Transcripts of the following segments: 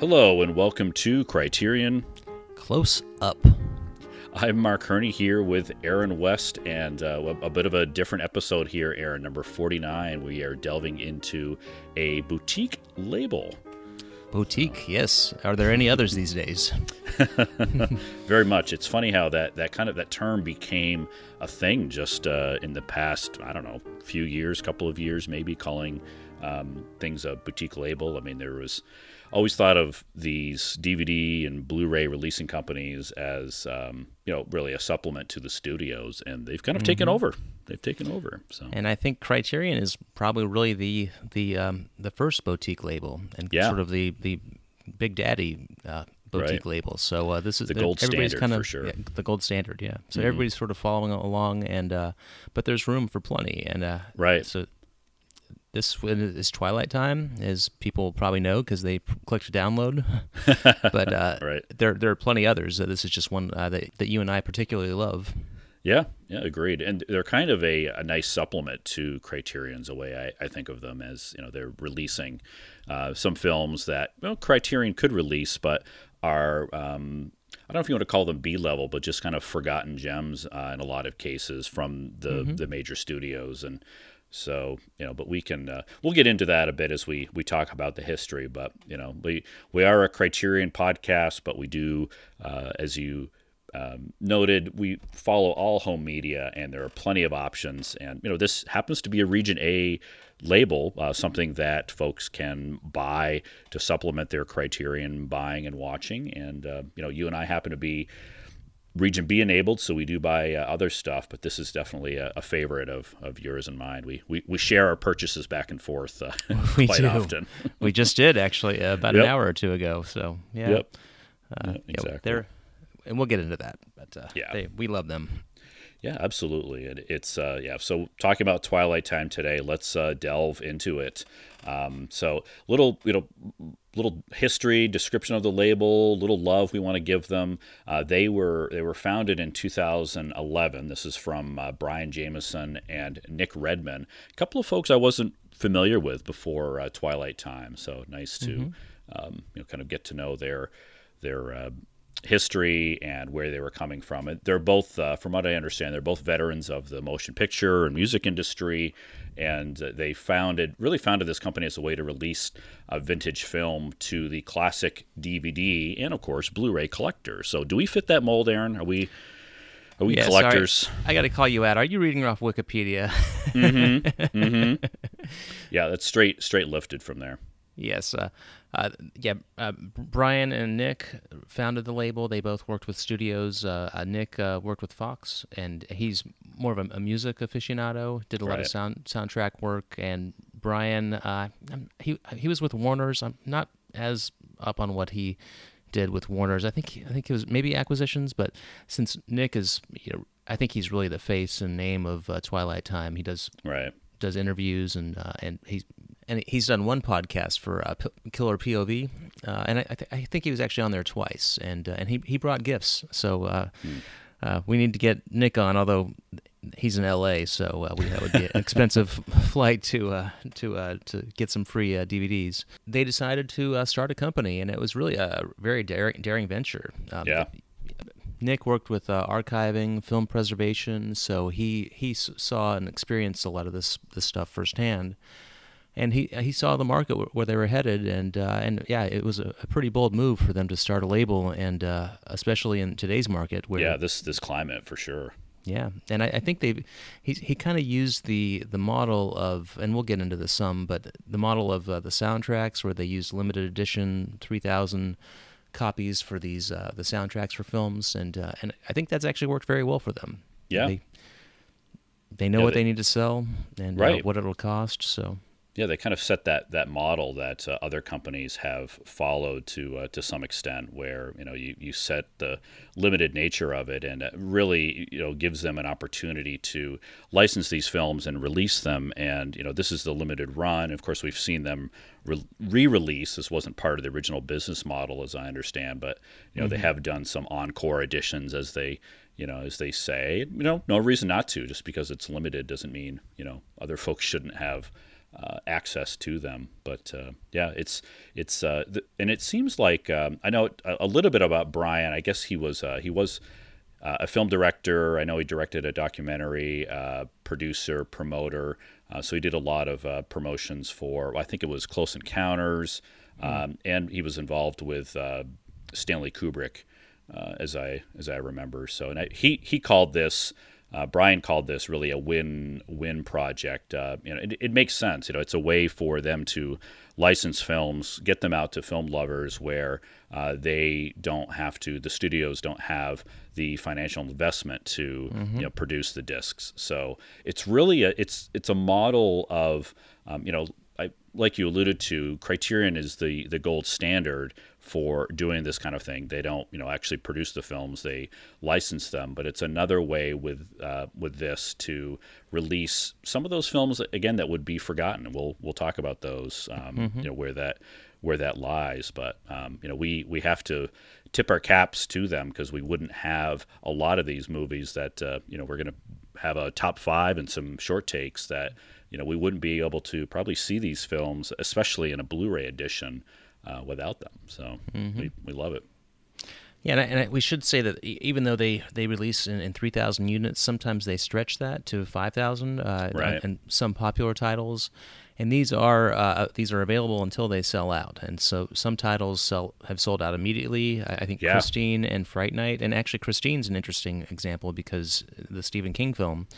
Hello, and welcome to Criterion. Close Up. I'm Mark Herney here with Aaron West, and uh, a bit of a different episode here, Aaron. Number 49. We are delving into a boutique label. Boutique, yes. Are there any others these days? Very much. It's funny how that, that kind of that term became a thing just uh, in the past. I don't know, few years, couple of years, maybe calling um, things a boutique label. I mean, there was always thought of these DVD and Blu-ray releasing companies as um, you know really a supplement to the studios, and they've kind of mm-hmm. taken over. They've taken over. So, and I think Criterion is probably really the the um, the first boutique label and yeah. sort of the the big daddy. Uh, boutique right. label. So uh, this is the gold everybody's standard kind of, for sure. Yeah, the gold standard, yeah. So mm-hmm. everybody's sort of following along, and uh, but there's room for plenty, and uh, right. So this is Twilight Time, as people probably know because they clicked to download. but uh, right. there there are plenty others. Uh, this is just one uh, that that you and I particularly love. Yeah, yeah, agreed. And they're kind of a, a nice supplement to Criterion's the way I, I, think of them as you know they're releasing uh, some films that well, Criterion could release, but are um, I don't know if you want to call them B level, but just kind of forgotten gems uh, in a lot of cases from the mm-hmm. the major studios and. So you know, but we can uh, we'll get into that a bit as we we talk about the history. But you know, we we are a Criterion podcast, but we do, uh, as you um, noted, we follow all home media, and there are plenty of options. And you know, this happens to be a Region A label, uh, something that folks can buy to supplement their Criterion buying and watching. And uh, you know, you and I happen to be Region B enabled, so we do buy uh, other stuff, but this is definitely a, a, favorite of, of yours and mine. We, we we share our purchases back and forth uh, we quite do. often. we just did actually uh, about yep. an hour or two ago. So yeah, yep. Uh, yeah, exactly. Yeah, and we'll get into that. But uh, yeah, they, we love them. Yeah, absolutely. It, it's uh, yeah. So talking about Twilight Time today, let's delve into it. Um, so little you know little history, description of the label, little love we want to give them. Uh, they were they were founded in 2011. This is from uh, Brian Jamieson and Nick Redman, a couple of folks I wasn't familiar with before uh, Twilight Time. So nice to mm-hmm. um, you know kind of get to know their their uh, history and where they were coming from. They're both, uh, from what I understand, they're both veterans of the motion picture and music industry, and they founded, really founded this company as a way to release a vintage film to the classic DVD and, of course, Blu-ray collectors. So, do we fit that mold, Aaron? Are we? Are we yeah, collectors? Sorry. I got to call you out. Are you reading off Wikipedia? mm-hmm. Mm-hmm. Yeah, that's straight straight lifted from there. Yes. Uh, uh, yeah, uh, Brian and Nick founded the label. They both worked with studios. Uh, uh Nick uh, worked with Fox, and he's more of a, a music aficionado. Did a right. lot of sound soundtrack work. And Brian, uh, he he was with Warner's. I'm not as up on what he did with Warner's. I think I think it was maybe acquisitions, but since Nick is, you know, I think he's really the face and name of Twilight Time. He does right does interviews and and he's and he's done one podcast for uh, P- Killer POV, uh, and I, I, th- I, think he was actually on there twice, and uh, and he he brought gifts. So mm. we need to get Nick on, although he's in L.A., so uh, we, that would be an expensive flight to uh, to to get some free DVDs. They decided to start a company, and it was really a very daring, daring venture. Um, yeah. Nick worked with uh, archiving, film preservation, so he he saw and experienced a lot of this this stuff firsthand and he he saw the market where they were headed, and uh, and yeah, it was a, pretty bold move for them to start a label, and uh, especially in today's market where yeah, this this climate for sure. Yeah, and I, I think they he he kind of used the the model of, and we'll get into this some, but the model of uh, the soundtracks where they used limited edition three thousand copies for these uh, the soundtracks for films, and uh, and I think that's actually worked very well for them. Yeah. They, they know yeah, what they, they need to sell and uh, right. what it'll cost. So yeah, they kind of set that that model that uh, other companies have followed to uh, to some extent, where you know you, you set the limited nature of it, and it really you know gives them an opportunity to license these films and release them. And you know this is the limited run. Of course, we've seen them re-release. This wasn't part of the original business model, as I understand, but you know mm-hmm. they have done some encore editions as they you know, as they say. You know, no reason not to. Just because it's limited doesn't mean you know other folks shouldn't have uh, access to them. But uh, yeah, it's it's uh, th- and it seems like um, I know a, a, little bit about Brian. I guess he was uh, he was uh, a film director. I know he directed a documentary, uh, producer, promoter. so he did a lot of promotions for. I think it was Close Encounters, mm. and he was involved with Stanley Kubrick, as I as I remember. So and I, he he called this. Uh, Brian called this really a win-win project. Uh, you know, it, it, makes sense. You know, it's a way for them to license films, get them out to film lovers, where uh, they don't have to. The studios don't have the financial investment to mm-hmm. you know produce the discs. So it's really a it's it's a model of um, you know. Like you alluded to, Criterion is the, the gold standard for doing this kind of thing. They don't, you know, actually produce the films; they license them. But it's another way with uh, with this to release some of those films again that would be forgotten. We'll we'll talk about those, um, mm-hmm. you know, where that where that lies. But um, you know, we we have to tip our caps to them because we wouldn't have a lot of these movies that uh, you know we're going to have a top five and some short takes that you know we wouldn't be able to probably see these films, especially in a Blu-ray edition uh, without them. So mm-hmm. we, we love it. Yeah, and, I, and I, we should say that even though they, they release in, in 3,000 units, sometimes they stretch that to 5,000 uh, right. and, some popular titles. And these are uh, these are available until they sell out. And so some titles sell have sold out immediately. I, I think yeah. Christine and Fright Night, and actually Christine's an interesting example because the Stephen King film,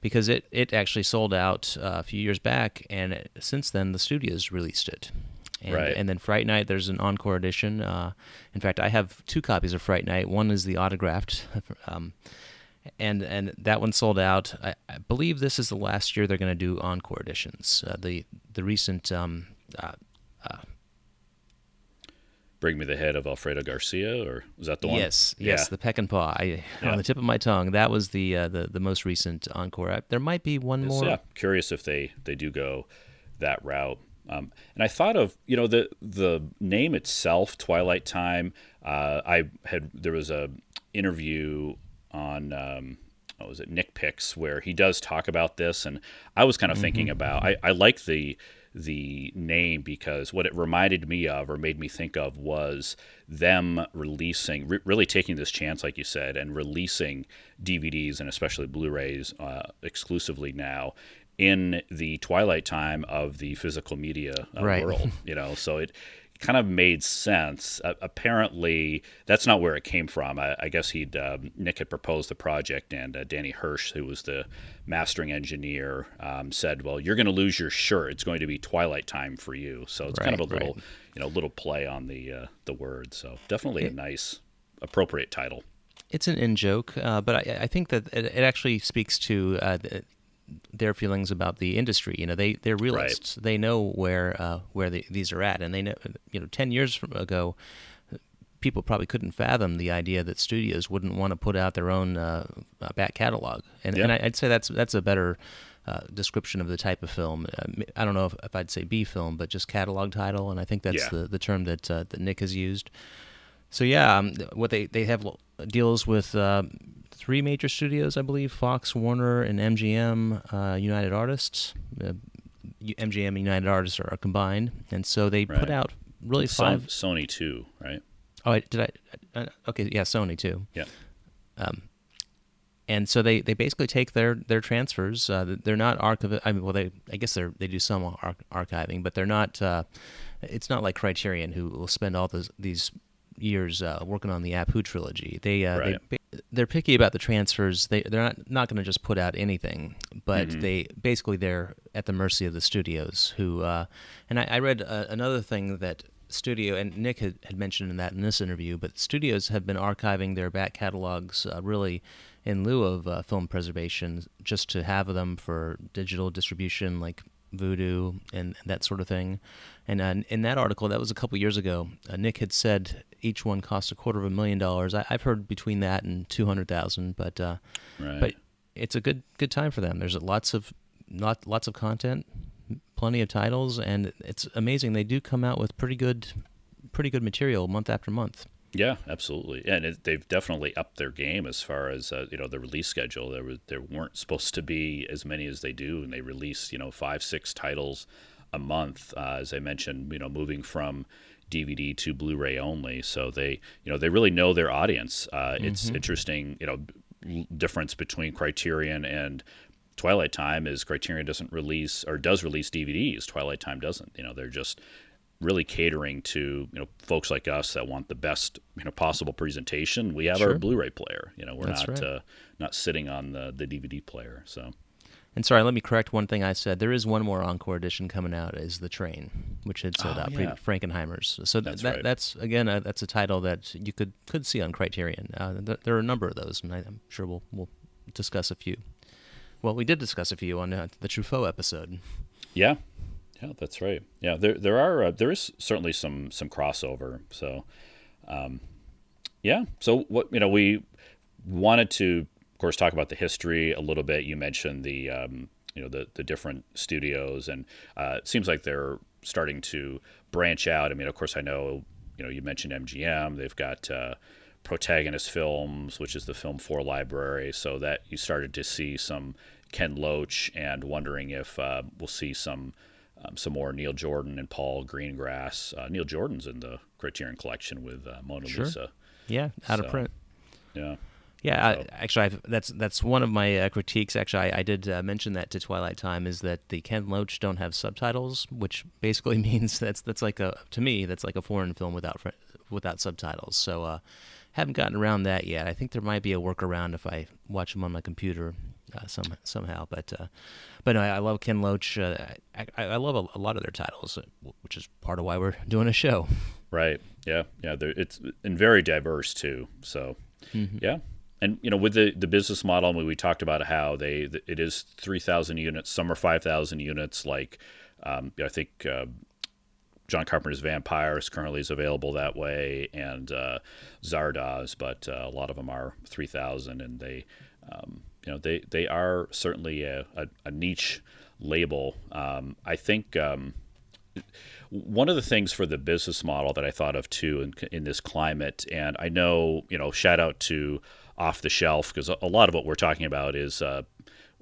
because it, it actually sold out uh, a few years back, and since then the studios released it. And, right. and then Fright Night, there's an encore edition. Uh, in fact, I have two copies of Fright Night. One is the autographed, um, and and that one sold out. I, I, believe this is the last year they're going to do encore editions. Uh, the the recent. Um, uh, uh, Bring me the head of Alfredo Garcia, or was that the one? Yes, yes, the Peckinpah. I, yeah. On the tip of my tongue, that was the uh, the the most recent encore. there might be one more. Yeah, curious if they they do go that route. Um, and I thought of you know the the name itself, Twilight Time. Uh, I had there was a interview on um, what was it Nick Picks where he does talk about this, and I was kind of mm-hmm. thinking about I, I like the the name because what it reminded me of or made me think of was them releasing re- really taking this chance like you said and releasing DVDs and especially Blu-rays uh, exclusively now in the twilight time of the physical media uh, right. world. You know, so it kind of made sense. Uh, apparently, that's not where it came from. I, I guess he'd um, Nick had proposed the project, and uh, Danny Hirsch, who was the mastering engineer, um, said, "Well, you're going to lose your shirt. It's going to be Twilight Time for you." So it's right, kind of a little, right. you know, little play on the uh, the word. So definitely it, a nice, appropriate title. It's an in joke, uh, but I, I, think that it, it actually speaks to uh, their feelings about the industry. You know, they they're realists. Right. They know where uh, where the, these are at, and they know. You know, ten years ago, people probably couldn't fathom the idea that studios wouldn't want to put out their own uh, back catalog. And, yeah. and I, would say that's that's a better uh, description of the type of film. Uh, I don't know if, if, I'd say B film, but just catalog title. And I think that's yeah. the, the term that uh, that Nick has used. So yeah, um, what they they have deals with uh, three major studios, I believe: Fox, Warner, and MGM uh, United Artists. Uh, MGM and United Artists are combined, and so they right. put out really five. Sony too, right? Oh, did I? Uh, okay, yeah, Sony too. Yeah. Um, and so they, they basically take their their transfers. Uh, they're not archive. I mean, well, they I guess they they do some ar- archiving, but they're not. Uh, it's not like Criterion who will spend all those these years uh, working on the Apu trilogy. They, uh, right. they they're picky about the transfers. They they're not not going to just put out anything, but mm-hmm. they basically they're at the mercy of the studios. Who uh, and I, I read uh, another thing that studio and Nick had, had mentioned in that in this interview, but studios have been archiving their back catalogs uh, really in lieu of uh, film preservation, just to have them for digital distribution, like Vudu and that sort of thing. And uh, in that article, that was a couple years ago, uh, Nick had said each one cost a quarter of a million dollars. I, have heard between that and two hundred thousand, but uh, right. but it's a good good time for them. There's lots of not lots of content, plenty of titles, and it's amazing. They do come out with pretty good pretty good material month after month. Yeah, absolutely, and it, they've definitely upped their game as far as uh, you know the release schedule. There was there weren't supposed to be as many as they do, and they release you know five six titles a month. Uh, as I mentioned, you know, moving from DVD to Blu-ray only, so they you know they really know their audience. Uh, it's mm-hmm. interesting, you know, difference between Criterion and Twilight Time is Criterion doesn't release or does release DVDs. Twilight Time doesn't. You know, they're just really catering to you know folks like us that want the best you know possible presentation. We have sure. our Blu-ray player. You know, we're That's not right. uh, not sitting on the the DVD player. So. And sorry, let me correct one thing I said. There is one more encore edition coming out. Is the train, which had sold oh, out, yeah. Frankenheimer's. So that's that, right. that's again a, that's a title that you could could see on Criterion. Uh, th- there are a number of those, and I, am sure we'll we'll discuss a few. Well, we did discuss a few on uh, the Truffaut episode. Yeah, yeah, that's right. Yeah, there there are uh, there is certainly some some crossover. So, um, yeah. So what you know we wanted to, of course, talk about the history a little bit. You mentioned the um, you know the the different studios, and uh, it seems like they're starting to branch out. I mean, of course, I know you know you mentioned MGM. They've got uh, Protagonist Films, which is the Film Four library. So that you started to see some Ken Loach, and wondering if uh, we'll see some um, some more Neil Jordan and Paul Greengrass. Uh, Neil Jordan's in the Criterion Collection with uh, Mona sure. Lisa. Yeah, out so, of print. Yeah. Yeah, so. I, actually, I've, that's that's one of my uh, critiques. Actually, I, I did uh, mention that to Twilight Time is that the Ken Loach don't have subtitles, which basically means that's that's like a to me that's like a foreign film without without subtitles. So, uh, haven't gotten around that yet. I think there might be a workaround if I watch them on my computer uh, some somehow. But uh, but no, I, I, love Ken Loach. Uh, I, I, love a, a, lot of their titles, uh, which is part of why we're doing a show. Right. Yeah. Yeah. It's and very diverse too. So mm-hmm. yeah. And you know, with the, the business model, we, we talked about how they it is three thousand units. Some are five thousand units. Like um, I think uh, John Carpenter's Vampires currently is available that way, and uh, Zardoz, but uh, a lot of them are 3,000, and they um, you know they they are certainly a, a, a niche label. Um, I think um, one of the things for the business model that I thought of too in, in this climate, and I know you know shout out to off the shelf because a, lot of what we're talking about is uh,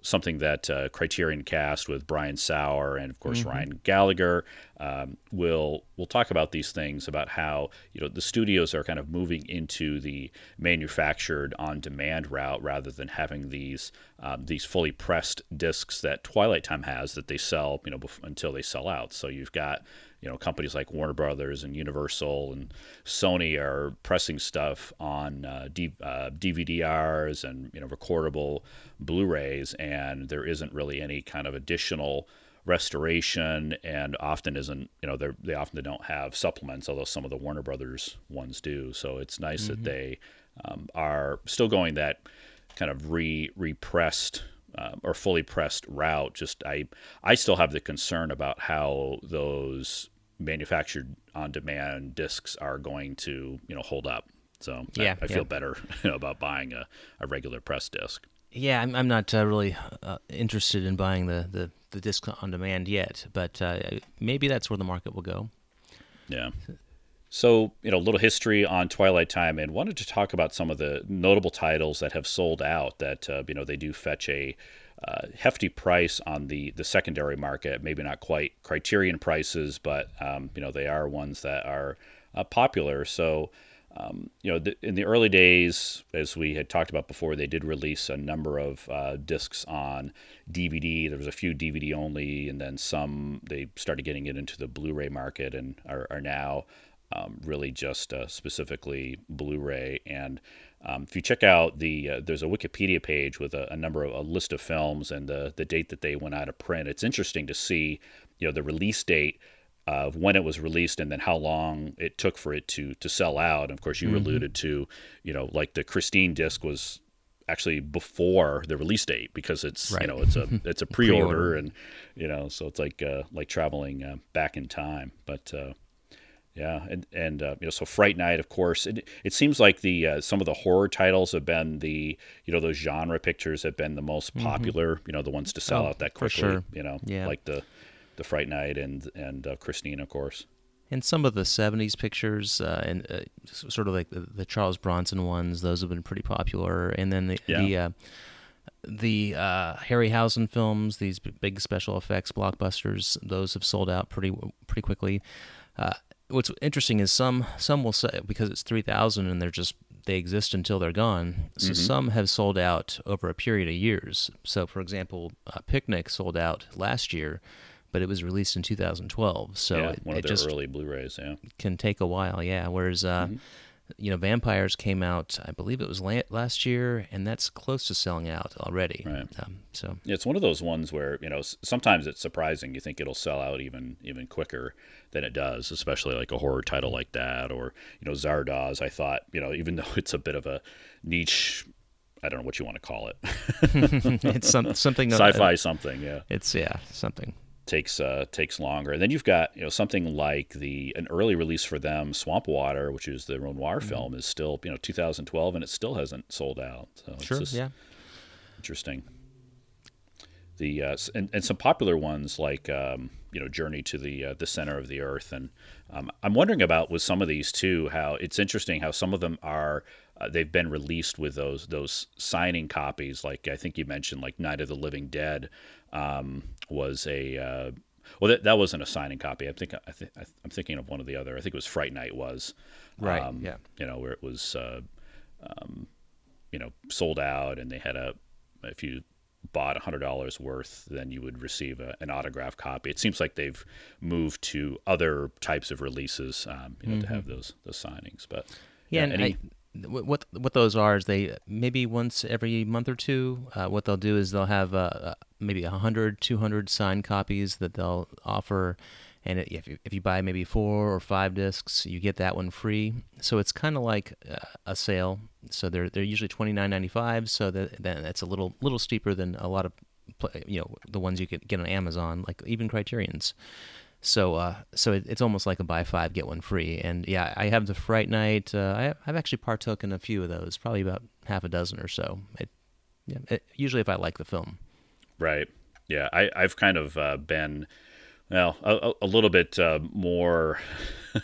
something that uh, Criterion cast with Brian Saur and of course mm-hmm. Ryan Gallagher um, will will talk about these things about how you know the studios are kind of moving into the manufactured on demand route rather than having these um, these fully pressed discs that Twilight Time has that they sell you know bef- until they sell out. So you've got you know companies like Warner Brothers and Universal and Sony are pressing stuff on uh, D, uh, DVDRs and you know recordable Blu-rays, and there isn't really any kind of additional restoration, and often isn't you know they they often don't have supplements, although some of the Warner Brothers ones do. So it's nice mm-hmm. that they um, are still going that kind of re repressed uh, or fully pressed route. Just I I still have the concern about how those manufactured on demand discs are going to you know hold up. So yeah, I, I feel better about buying a, a regular press disc. Yeah, I'm, I'm not uh, really uh, interested in buying the, the, the disc on demand yet, but uh, maybe that's where the market will go. Yeah. So, you know, a little history on Twilight Time and wanted to talk about some of the notable titles that have sold out that, uh, you know, they do fetch a uh, hefty price on the, the secondary market. Maybe not quite criterion prices, but, um, you know, they are ones that are uh, popular. So, um, you know, in the early days, as we had talked about before, they did release a number of uh, discs on DVD. There was a few DVD only, and then some they started getting it into the Blu-ray market, and are, are now um, really just uh, specifically Blu-ray. And um, if you check out the, uh, there's a Wikipedia page with a, a, number of a list of films and the the date that they went out of print. It's interesting to see, you know, the release date of when it was released and then how long it took for it to to sell out. And of course, you mm-hmm. alluded to, you know, like the Christine disc was actually before the release date because it's right. you know it's a it's a pre-order, pre-order, and you know so it's like uh, like traveling uh, back in time. But uh, yeah, and and uh, you know, so Fright Night, of course. It, it seems like the uh, some of the horror titles have been the you know those genre pictures have been the most mm-hmm. popular. Mm-hmm. You know, the ones to sell oh, out that quickly. Sure. You know, yeah. like the the Fright Night and and uh, Christine, of course. And some of the '70s pictures, uh, and uh, sort of like the, the, Charles Bronson ones, those have been pretty popular. And then the yeah. the, uh, the uh, Harryhausen films, these big special effects blockbusters, those have sold out pretty pretty quickly. Uh, what's interesting is some some will say because it's three thousand and they're just they exist until they're gone. So Mhm. some have sold out over a period of years. So for example, uh, Picnic sold out last year, but it was released in 2012. So yeah, it, one it of their just early Blu-rays. Yeah. can take a while. Yeah. Whereas uh, Mhm. You know, Vampires came out, I believe it was last year, and that's close to selling out already. Right. Um, so It's one of those ones where you know sometimes it's surprising. You think it'll sell out even even quicker than it does, especially like a horror title like that, or you know Zardoz. I thought you know even though it's a bit of a niche, I don't know what you want to call it, it's some, something. uh, sci-fi something. Yeah, It's yeah, something. Takes uh, takes longer. And then you've got you know something like the an early release for them, Swamp Water, which is the Renoir Mm-hmm. film, is still you know 2012 and it still hasn't sold out. So it's Sure. just Yeah. interesting. The uh, and, and some popular ones like um, you know Journey to the uh, the Center of the Earth, and um, I'm wondering about with some of these too how it's interesting how some of them are uh, they've been released with those those signing copies. Like I think you mentioned like Night of the Living Dead um, was a uh, well that, that wasn't a signing copy. I think I th- I'm thinking of one of the other. I think it was Fright Night was Right. um, yeah. you know where it was uh, um, you know sold out and they had a if you bought $100 worth then you would receive a, an autograph copy it seems like they've moved to other types of releases um, you know to have those those signings but Mm-hmm. Yeah, and any- I, what what those are is they maybe once every month or two. Uh, what they'll do is they'll have uh, uh, maybe 100, 200 signed copies that they'll offer, and if you, if you buy maybe four or five discs, you get that one free. So it's kind of like uh, a sale. So they're they're usually twenty nine ninety five. So that then that's a little little steeper than a lot of you know the ones you could get on Amazon, like even Criterion's. So, uh, so it, it's almost like a buy five get one free. And yeah, I have the Fright Night. Uh, I, I've actually partook in a few of those, probably about half a dozen or so. It, yeah, it, usually if I like the film. Right. Yeah. I, I've kind of uh, been, well, a, a little bit uh, more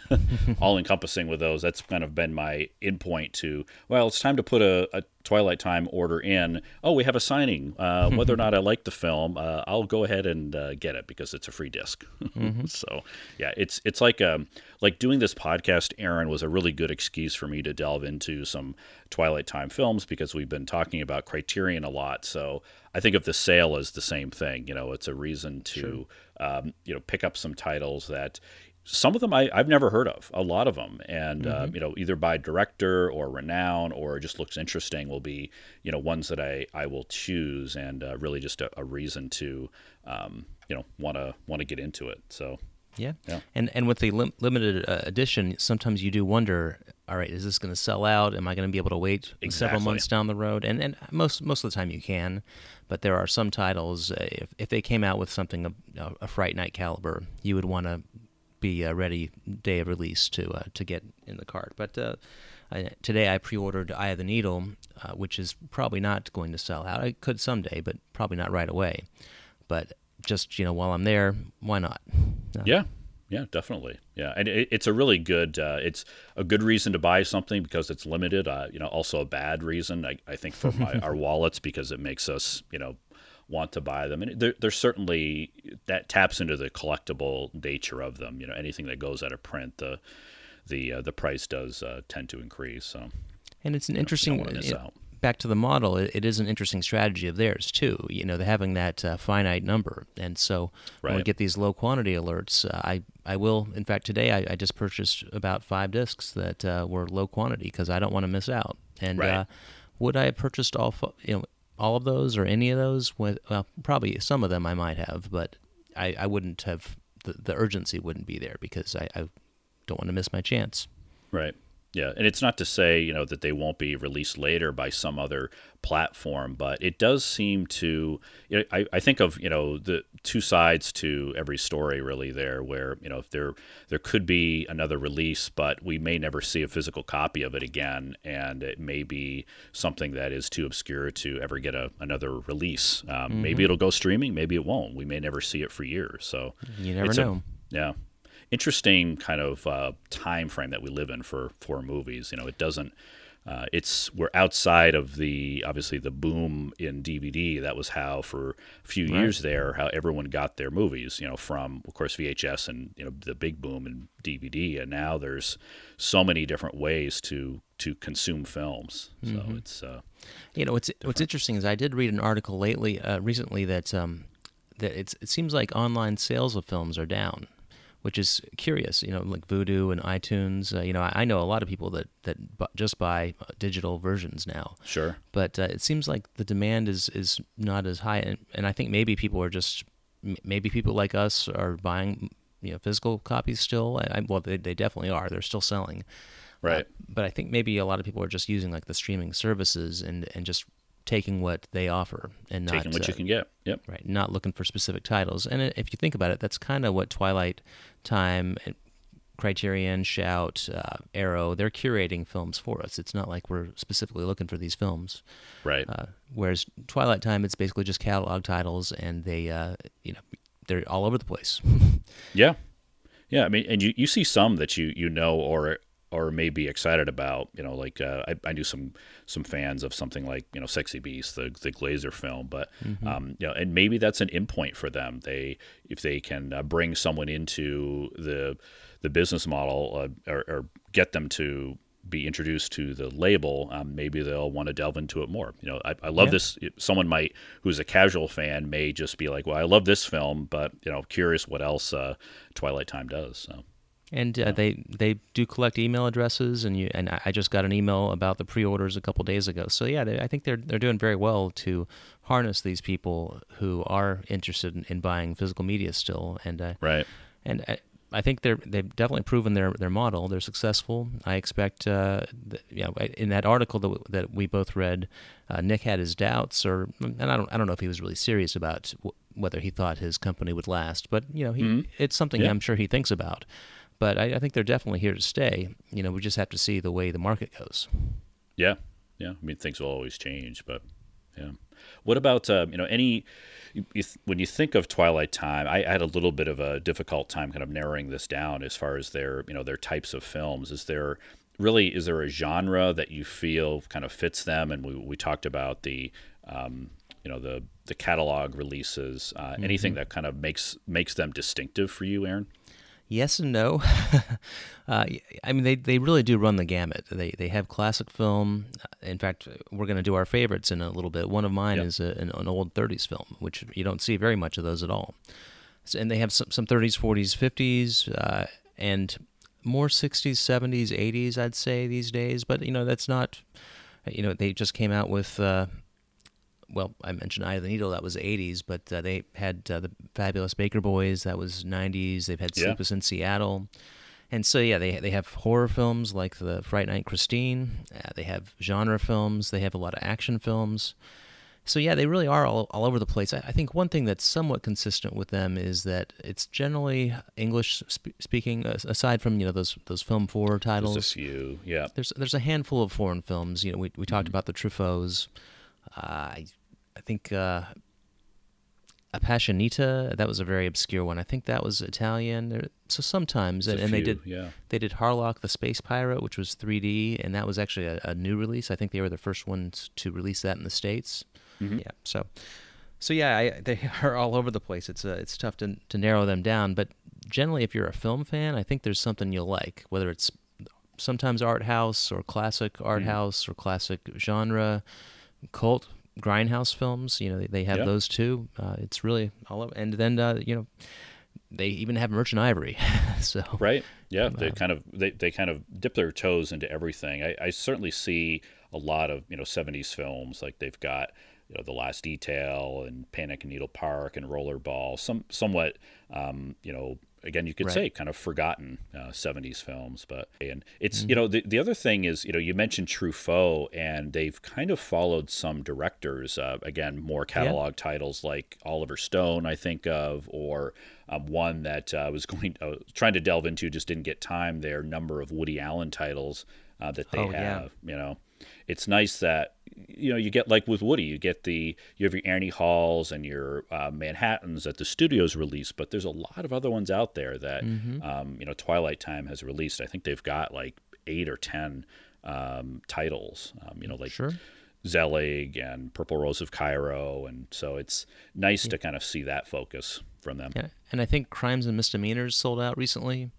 all encompassing with those. That's kind of been my in point to, well, it's time to put a, a Twilight Time order in. Oh, we have a signing. Uh, whether or not I like the film, uh, I'll go ahead and uh, get it because it's a free disc. so, yeah, it's it's like um, like doing this podcast. Aaron was a really good excuse for me to delve into some Twilight Time films because we've been talking about Criterion a lot. So I think of the sale as the same thing. You know, it's a reason to um, you know pick up some titles that some of them I, I've never heard of, a lot of them, and uh, you know either by director or renown or just looks interesting will be you know ones that I, I will choose and uh, really just a, a reason to um, you know want to want to get into it. So Yeah. Yeah. And and with the lim- limited uh, edition, sometimes you do wonder, all right, is this going to sell out? Am I going to be able to wait several months down the road? And and most most of the time you can, but there are some titles uh, if if they came out with something of a, a Fright Night caliber, you would want to be uh, ready day of release to uh, to get in the cart. But uh, I, today I pre-ordered Eye of the Needle, uh, which is probably not going to sell out. It could someday, but probably not right away. But just you know, while I'm there, why not? Yeah, yeah, definitely. Yeah, and it, it's a really good. Uh, it's a good reason to buy something because it's limited. Uh, you know, also a bad reason I, I think for my, our wallets because it makes us you know want to buy them, and there, there's certainly that taps into the collectible nature of them. You know, anything that goes out of print, the the uh, the price does uh, tend to increase. So And it's an interesting. don't want to miss it- out. back to the model, it, it is an interesting strategy of theirs too. You know, having that uh, finite number, and so when we get these low quantity alerts, uh, I I will. In fact, today I, I just purchased about five discs that uh, were low quantity because I don't want to miss out. And Right. uh, would I have purchased all you know all of those or any of those? With, well, probably some of them I might have, but I, I wouldn't have. The, the urgency wouldn't be there because I, I don't want to miss my chance. Right. Yeah, and it's not to say you know that they won't be released later by some other platform, but it does seem to. You know, I, I think of you know the two sides to every story really there, where you know if there there could be another release, but we may never see a physical copy of it again, and it may be something that is too obscure to ever get a, another release. Um, Maybe it'll go streaming, maybe it won't. We may never see it for years. So You never It's a- know. yeah. Interesting kind of uh, time frame that we live in for for movies. You know, it doesn't. Uh, it's we're outside of the obviously the boom in DVD. That was how for a few right. years there, how everyone got their movies. You know, from of course VHS and you know the big boom in DVD, and now there's so many different ways to to consume films. So mm-hmm. it's uh, you know what's different. what's interesting is I did read an article lately uh, recently that um, that it's it seems like online sales of films are down which is curious. You know, like Vudu and iTunes. Uh, you know, I, I, know a lot of people that that bu- just buy uh, digital versions now. Sure. But uh, it seems like the demand is is not as high, and, and I think maybe people are just maybe people like us are buying you know physical copies still. I, well, they they definitely are. They're still selling. Right. Uh, but I think maybe a lot of people are just using like the streaming services and and just taking what they offer and not taking what uh, you can get. Yep. Right. Not looking for specific titles. And if you think about it, that's kind of what Twilight Time, Criterion, Shout, uh, Arrow, they're curating films for us. It's not like we're specifically looking for these films. Right. Uh, whereas Twilight Time, it's basically just catalog titles, and they, uh, you know, they're all over the place. yeah. Yeah, I mean, and you, you see some that you you know or or may be excited about. You know, like uh, I, I knew some some fans of something like you know Sexy Beast, the the Glazer film, but mm-hmm. um, you know, and maybe that's an endpoint for them. They if they can uh, bring someone into the the business model uh, or, or, get them to be introduced to the label, um, maybe they'll want to delve into it more. You know, I, I love yeah. this. Someone might, who's a casual fan, may just be like, "Well, I love this film, but you know, curious what else uh, Twilight Time does." So and uh, they they do collect email addresses, and you and I just got an email about the pre-orders a couple days ago. So yeah, they, I think they're they're doing very well to harness these people who are interested in, in buying physical media still, and uh, right. And I, I think they're they've definitely proven their their model. They're successful. I expect, uh, you know, in that article that that we both read, uh, Nick had his doubts, or and I don't I don't know if he was really serious about w- whether he thought his company would last, but you know, he mm-hmm. it's something yeah. I'm sure he thinks about but I, I, think they're definitely here to stay. You know, we just have to see the way the market goes. Yeah, yeah. I mean, things will always change, but yeah. What about uh, you know any? You, you th- when you think of Twilight Time, I, I, had a little bit of a difficult time kind of narrowing this down as far as their you know their types of films. Is there really is there a genre that you feel kind of fits them? And we we talked about the um, you know the the catalog releases, uh, mm-hmm. anything that kind of makes makes them distinctive for you, Aaron yes and no. uh, I mean, they, they really do run the gamut. They they have classic film. Uh, in fact, we're going to do our favorites in a little bit. One of mine yep. is a, an, an, old 30s film, which you don't see very much of those at all. So, and they have some, some 30s, 40s, 50s, uh, and more 60s, 70s, 80s, I'd say, these days. But, you know, that's not, you know, they just came out with. Uh, well, I mentioned Eye of the Needle, that was 80s, but uh, they had uh, the Fabulous Baker Boys, that was 90s. They've had yeah. Sleepless in Seattle. And so, yeah, they, they have horror films like the Fright Night Christine. Uh, they have genre films. They have a lot of action films. So, yeah, they really are all, all over the place. I, I think one thing that's somewhat consistent with them is that it's generally English sp- speaking, aside from, you know, those those film four titles. There's a few, yeah. There's, there's a handful of foreign films. You know, we, we talked mm-hmm. about the Truffauts. Uh, I, I think uh, Appassionata. That was a very obscure one. I think that was Italian. So sometimes, and, and they did yeah. they did Harlock the Space Pirate, which was 3D, and that was actually a, a, new release. I think they were the first ones to release that in the states. Mm-hmm. Yeah. So, so yeah, I, they are all over the place. It's uh, it's tough to to narrow them down, but generally, if you're a film fan, I think there's something you'll like, whether it's sometimes art house or classic art mm-hmm. house or classic genre, cult grindhouse films. You know, they, they have yeah. those too. Uh, it's really all over. And then uh, you know, they even have Merchant Ivory. so right, yeah, they uh, kind of they, they kind of dip their toes into everything. I, I certainly see a lot of you know '70s films like they've got you know the last detail and panic in needle park and rollerball some somewhat um, you know again you could right. say kind of forgotten uh, 70s films but and it's mm-hmm. you know the, the other thing is you know you mentioned Truffaut and they've kind of followed some directors uh, again more catalog yeah. titles like Oliver Stone I think of or um, one that uh, was going uh, trying to delve into just didn't get time their number of Woody Allen titles uh, that they oh, have yeah. you know it's nice that you know you get like with Woody, you get the you have your Annie Halls and your uh, Manhattan's that the studios release, but there's a lot of other ones out there that Mm-hmm. um, you know Twilight Time has released. I think they've got like eight or ten um, titles. Um, you know, like Sure. Zelig and Purple Rose of Cairo, and so it's nice to kind of see that focus from them. Yeah, and I think Crimes and Misdemeanors sold out recently.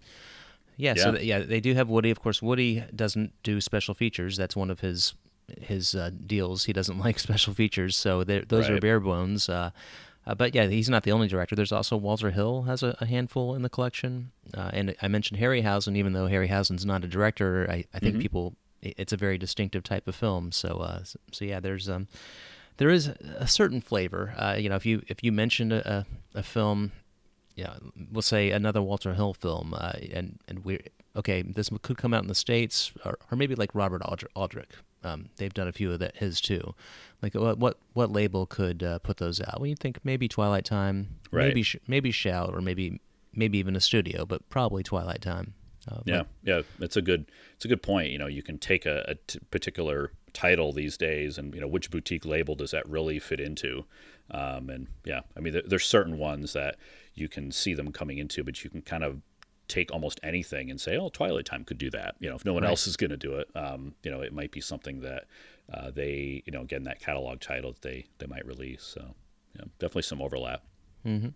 Yeah, Yeah. so th- yeah, they do have Woody. Of course, Woody doesn't do special features. That's one of his his uh, deals. He doesn't like special features, so those are bare bones. Uh, uh, but yeah, he's not the only director. There's also Walter Hill has a, a handful in the collection, uh, and I mentioned Harryhausen. Even though Harryhausen's not a director, I, I think people it's a very distinctive type of film. So uh, so, so yeah, there's um there is a certain flavor. Uh, you know, if you if you mentioned a, a, a film yeah, we'll say another Walter Hill film, uh, and and we okay, this could come out in the states, or, or maybe like Robert Aldrich. Um, they've done a few of that his too. Like what what what label could uh, put those out? Well, you think maybe Twilight Time, Right. maybe Sh- maybe Shout, or maybe maybe even a studio, but probably Twilight Time. Uh, but- Yeah, yeah, it's a good it's a good point. You know, you can take a, a t- particular title these days, and you know which boutique label does that really fit into? Um, and yeah, I mean, there, there's certain ones that you can see them coming into, but you can kind of take almost anything and say, "Oh, Twilight Time could do that." You know, if no one Right. else is going to do it, um, you know, it might be something that uh, they, you know, again that catalog title that they they might release. So yeah, definitely some overlap. Mhm.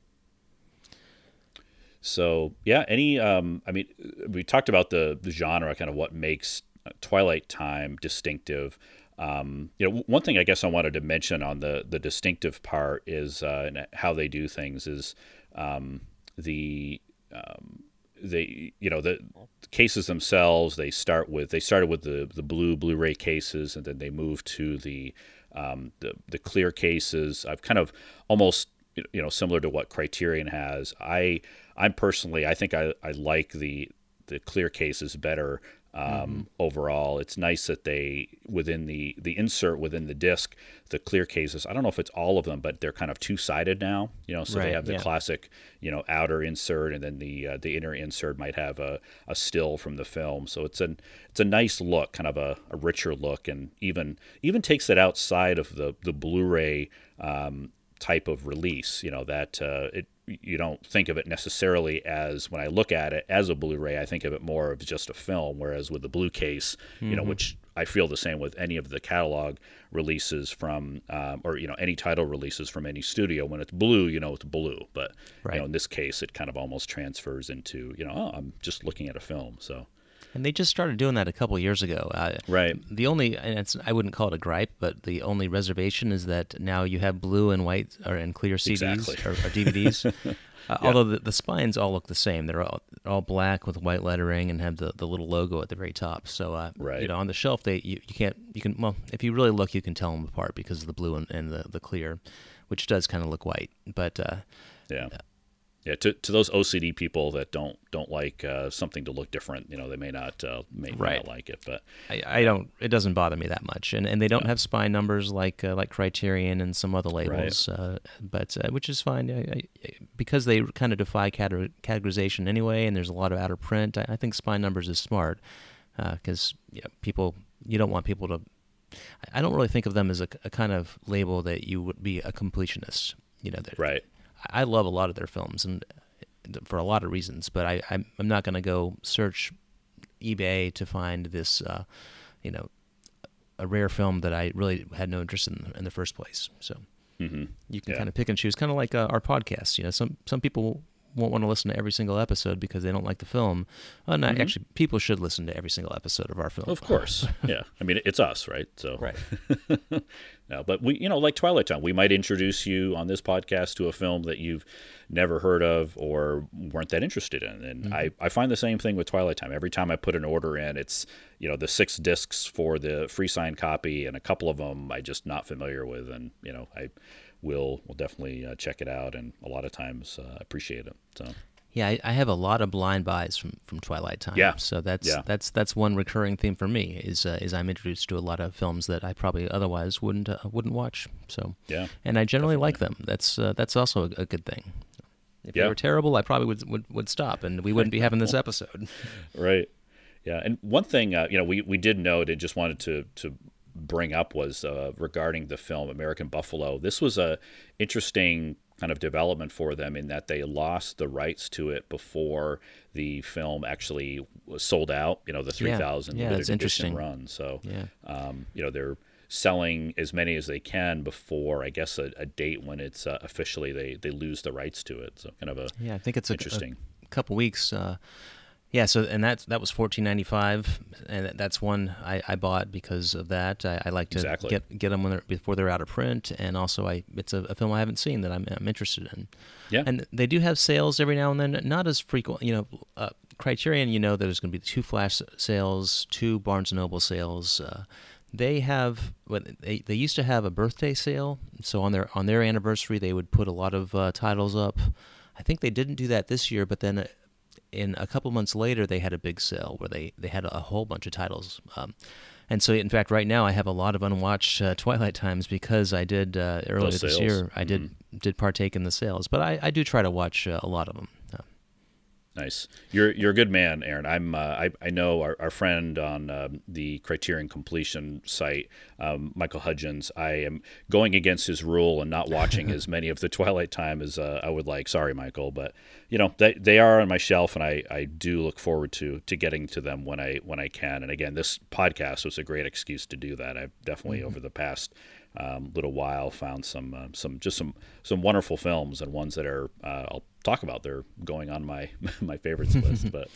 So yeah, any um, I mean, we talked about the the genre, kind of what makes Twilight Time distinctive. Um, you know, one thing I guess I wanted to mention on the the distinctive part is uh, and how they do things is um, the um, they you know the, the cases themselves. They start with they started with the the blue Blu-ray cases, and then they moved to the um, the the clear cases. I've kind of almost you know similar to what Criterion has. I I'm personally I think I, I like the the clear cases better um, overall. It's nice that they within the the insert within the disc the clear cases. I don't know if it's all of them, but they're kind of two sided now. You know, so they have the yeah. classic you know outer insert, and then the uh, the inner insert might have a, a still from the film. So it's an it's a nice look, kind of a, a richer look, and even even takes it outside of the the Blu-ray um, type of release. You know that uh, it you don't think of it necessarily as when I look at it as a Blu-ray. I think of it more of just a film. Whereas with the blue case, you know, which I feel the same with any of the catalog releases from, um, or you know, any title releases from any studio. When it's blue, you know, it's blue. But Right. you know, in this case, it kind of almost transfers into, you know, oh, I'm just looking at a film. So And they just started doing that a couple years ago. Uh, Right. The only, and it's, I wouldn't call it a gripe, but the only reservation is that now you have blue and white or and clear CDs Exactly. or, or DVDs. Uh, Although the, the spines all look the same, they're all all black with white lettering and have the, the little logo at the very top. So, uh, Right. you know, on the shelf, they you, you can't you can well if you really look, you can tell them apart because of the blue and, and the the clear, which does kind of look white. But uh, yeah. Yeah, to, to those OCD people that don't don't like uh, something to look different, you know, they may not uh, may, may Right. not like it, but I, I don't. It doesn't bother me that much, and and they don't have spine numbers like uh, like Criterion and some other labels, uh, but uh, which is fine I, I, because they kind of defy cate- categorization anyway, and there's a lot of outer print. I, think spine numbers is smart because you know, people you don't want people to. I- I don't really think of them as a, a kind of label that you would be a completionist. You know, right. I love a lot of their films and for a lot of reasons, but I, I'm, I'm not going to go search eBay to find this, uh, you know, a rare film that I really had no interest in in the first place. So hmm you can Yeah. kind of pick and choose, kind of like uh, our podcast. You know, some some people won't want to listen to every single episode because they don't like the film. Uh, well, no, mm-hmm. actually, people should listen to every single episode of our film. Of course, yeah. I mean, it's us, right? So Right. no, but we, you know, like Twilight Time, we might introduce you on this podcast to a film that you've never heard of or weren't that interested in. And I, mm-hmm. I find the same thing with Twilight Time. Every time I put an order in, it's you know the six discs for the free signed copy, and a couple of them I just not familiar with, and you know I will will definitely uh, check it out, and a lot of times uh, appreciate it. So Yeah, I, I have a lot of blind buys from, from Twilight Time. Yeah. so that's Yeah. that's that's one recurring theme for me is uh, is I'm introduced to a lot of films that I probably otherwise wouldn't uh, wouldn't watch. So yeah, and I generally like them. That's uh, that's also a, a good thing. If Yeah. they were terrible, I probably would, would would stop, and we wouldn't be having this episode. Right. Yeah. And one thing, uh, you know, we, we did note and just wanted to, to bring up was uh, regarding the film American Buffalo. This was a interesting kind of development for them in that they lost the rights to it before the film actually was sold out. You know, the three thousand yeah, yeah, limited edition interesting. run. So, Yeah. um, you know, they're selling as many as they can before, I guess, a, a date when it's uh, officially they they lose the rights to it. So, kind of a Yeah, I think it's a, interesting. a couple weeks. Uh, yeah, so and that that was fourteen ninety five, and that's one I, I bought because of that. I, I like to Exactly. get get them when they're, before they're out of print, and also I it's a, a film I haven't seen that I'm I'm interested in. Yeah. and they do have sales every now and then, not as frequent. You know, uh, Criterion, you know, that there's going to be two flash sales, two Barnes and Noble sales. Uh, they have they they used to have a birthday sale, so on their on their anniversary they would put a lot of uh, titles up. I think they didn't do that this year, but then uh, in a couple months later they had a big sale where they they had a whole bunch of titles. Um, and so, in fact, right now I have a lot of unwatched uh, Twilight Times because I did uh, earlier this year. I did did partake in the sales, but I, I do try to watch uh, a lot of them. Uh, Nice. You're you're a good man, Aaron. I'm. Uh, I I know our, our friend on um, the Criterion Completion site, um, Michael Hudgens. I am going against his rule and not watching as many of the Twilight Time as uh, I would like. Sorry, Michael, but you know they they are on my shelf, and I, I do look forward to to getting to them when I when I can. And again, this podcast was a great excuse to do that. I've definitely over the past um, little while found some uh, some just some some wonderful films and ones that are uh, I'll talk about. They're going on my my favorites list, but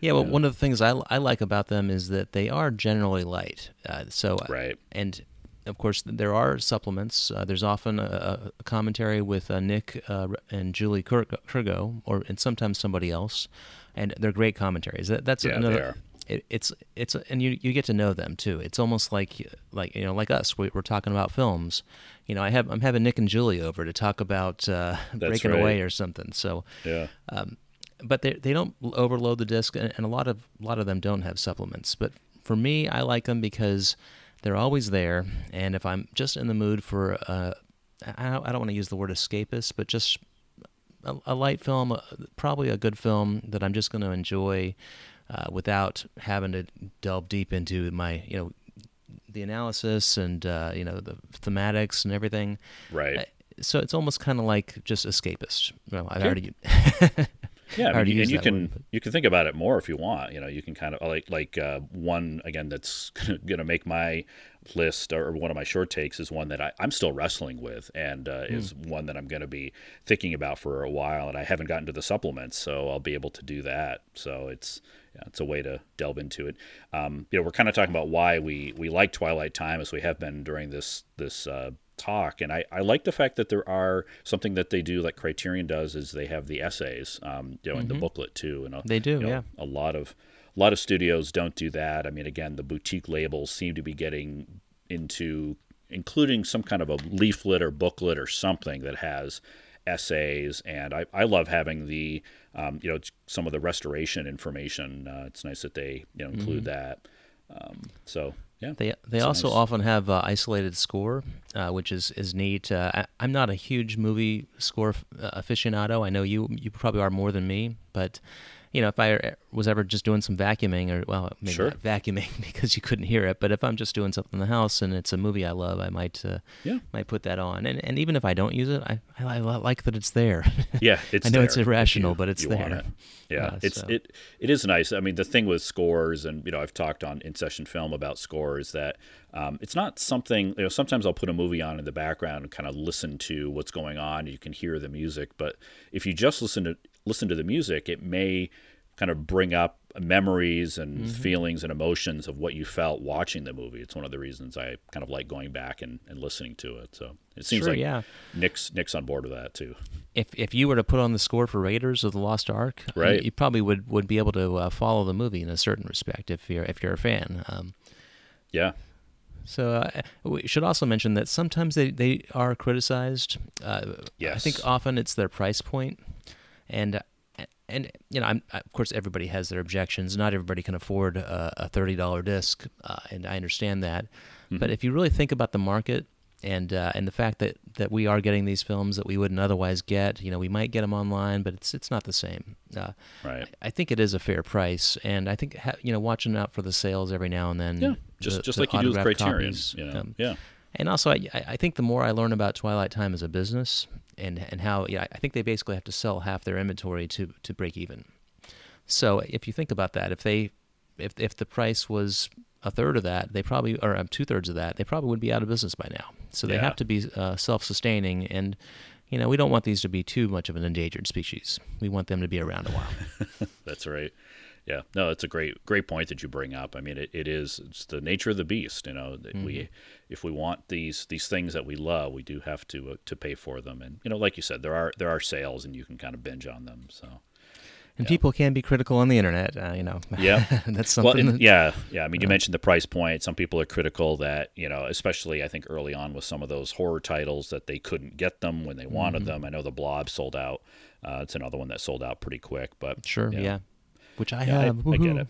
Yeah, well, one of the things I, I like about them is that they are generally light. Uh, so Right. and of course there are supplements. Uh, there's often a, a commentary with uh, Nick uh, and Julie Kur- Kirgo, or and sometimes somebody else, and they're great commentaries. That, that's Yeah, another. are. It, it's it's and you you get to know them too. It's almost like like you know like us. We, we're talking about films. You know, I have I'm having Nick and Julie over to talk about uh, Breaking right. Away or something. So yeah, Um, but they they don't overload the disc, and, and a lot of a lot of them don't have supplements. But for me, I like them because they're always there, and if I'm just in the mood for uh, I don't, want to use the word escapist, but just a, a light film, uh, probably a good film that I'm just going to enjoy uh, without having to delve deep into my you know the analysis and uh, you know the thematics and everything. right. So it's almost kind of like just escapist. Well, I've Sure. already Yeah, I mean, and you can word, you can think about it more if you want. You know, you can kind of like like uh, one again that's going to make my list or one of my short takes is one that I, I'm still wrestling with and uh, Hmm. is one that I'm going to be thinking about for a while. And I haven't gotten to the supplements, so I'll be able to do that. So it's yeah, it's a way to delve into it. Um, you know, we're kind of talking about why we we like Twilight Time as we have been during this this. Uh, talk. And I, I like the fact that there are something that they do like criterion does is they have the essays um, you know in the booklet too and uh, They do, you know, yeah. a lot of a lot of studios don't do that. I mean again the boutique labels seem to be getting into including some kind of a leaflet or booklet or something that has essays. And i, I love having the um, you know some of the restoration information. Uh, it's nice that they you know include that. Um, so yeah They they also nice. often have uh, isolated score, uh, which is is neat. Uh, I, I'm not a huge movie score uh, aficionado. I know you you probably are more than me, but you know if I was ever just doing some vacuuming or well maybe Sure. not vacuuming because you couldn't hear it, but if I'm just doing something in the house and it's a movie I love, I might uh, Yeah. might put that on. And and even if I don't use it, I I, like that it's there. Yeah, it's. I know it's there if irrational, you- but it's there. it. Yeah, Uh, it's so- it it is nice. I mean, the thing with scores, and you know, I've talked on in session film about scores that um, it's not something. You know, sometimes I'll put a movie on in the background and kind of listen to what's going on. You can hear the music, but if you just listen to listen to the music, it may kind of bring up memories and Mm-hmm. feelings and emotions of what you felt watching the movie. It's one of the reasons I kind of like going back and, and listening to it. So it seems Sure, like yeah. Nick's Nick's on board with that too. if if you were to put on the score for Raiders of the Lost Ark, Right. you probably would, would be able to uh, follow the movie in a certain respect if you're if you're a fan. Um, Yeah, so uh, we should also mention that sometimes they, they are criticized. Uh, I think often it's their price point, and and you know, I'm, of course, everybody has their objections. Not everybody can afford a, a thirty dollar disc, uh, and I understand that. But if you really think about the market and uh, and the fact that, that we are getting these films that we wouldn't otherwise get, you know, we might get them online, but it's it's not the same. Uh, right. I think it is a fair price, and I think ha- you know watching out for the sales every now and then Yeah. just the- just the like you do with Criterion. copies. You know? Um, yeah. And also, I, I think the more I learn about Twilight Time as a business and and how yeah, I think they basically have to sell half their inventory to to break even. So if you think about that, if they if if the price was a third of that, they probably or um, two thirds of that, they probably would be out of business by now. So they Yeah. have to be uh, self sustaining and. You know, we don't want these to be too much of an endangered species. We want them to be around a while. That's right. Yeah, no, it's a great great point that you bring up. I mean, it, it is it's the nature of the beast. You know, that we if we want these these things that we love, we do have to uh, to pay for them. And you know, like you said, there are there are sales, and you can kind of binge on them. So And people can be critical on the internet. Uh, you know, Yeah. that's well, something. and- that- yeah, yeah. I mean, you mentioned the price point. Some people are critical that you know, especially I think early on with some of those horror titles that they couldn't get them when they wanted Mm-hmm. them. I know the Blob sold out. Uh, it's another one that sold out pretty quick, but Sure, know, yeah. Which I Yeah, have. I get it.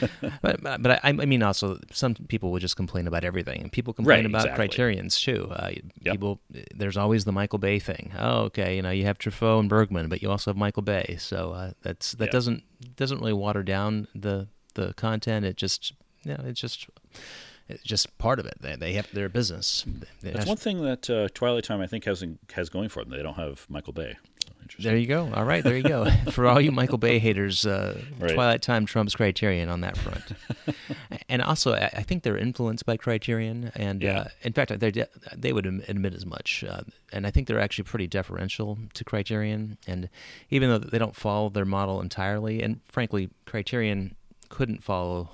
but but I, I mean also some people would just complain about everything, and people complain Right, about exactly. Criterions too. Uh, Yep. People, there's always the Michael Bay thing. Oh, okay, you know you have Truffaut and Bergman, but you also have Michael Bay. So uh, that's that Yeah. doesn't doesn't really water down the the content. It just you know, it's just it's just part of it. They they have their business. It That's one thing that uh, Twilight Time I think has has going for them. They don't have Michael Bay. There you go. All right, there you go. For all you Michael Bay haters, uh, right. Twilight Time trumps Criterion on that front. and also, I, I think they're influenced by Criterion, and yeah. uh, in fact, they de- they would admit as much. Uh, and I think they're actually pretty deferential to Criterion, and even though they don't follow their model entirely, and frankly, Criterion couldn't follow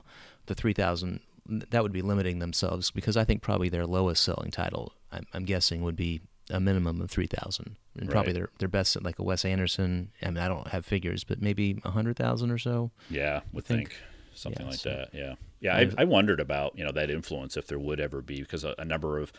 the three thousand. That would be limiting themselves because I think probably their lowest selling title, I'm, I'm guessing, would be a minimum of 3,000 and right. probably their their best at like a Wes Anderson. I mean, I don't have figures, but maybe a hundred thousand or so. Yeah, would think. think something yeah, like so. that. Yeah, yeah. I, I, wondered about you know that influence if there would ever be because a, a number of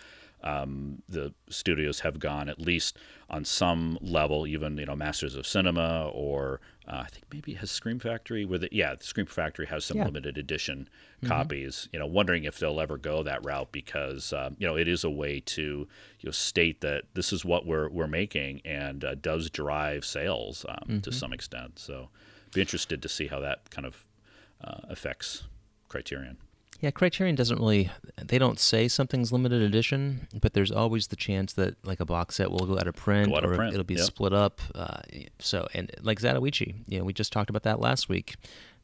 um, the studios have gone at least on some level, even you know Masters of Cinema or uh, I think maybe has Scream Factory where the yeah Scream Factory has some Yeah. limited edition copies. You know, wondering if they'll ever go that route because um, you know it is a way to you know state that this is what we're we're making and uh, does drive sales um, to some extent. So be interested to see how that kind of uh, affects Criterion. Yeah, Criterion doesn't really. They don't say something's limited edition, but there's always the chance that like a box set will go out of print, out of or print, it'll be yep. split up. Uh, so and like Zatoichi, you know, we just talked about that last week.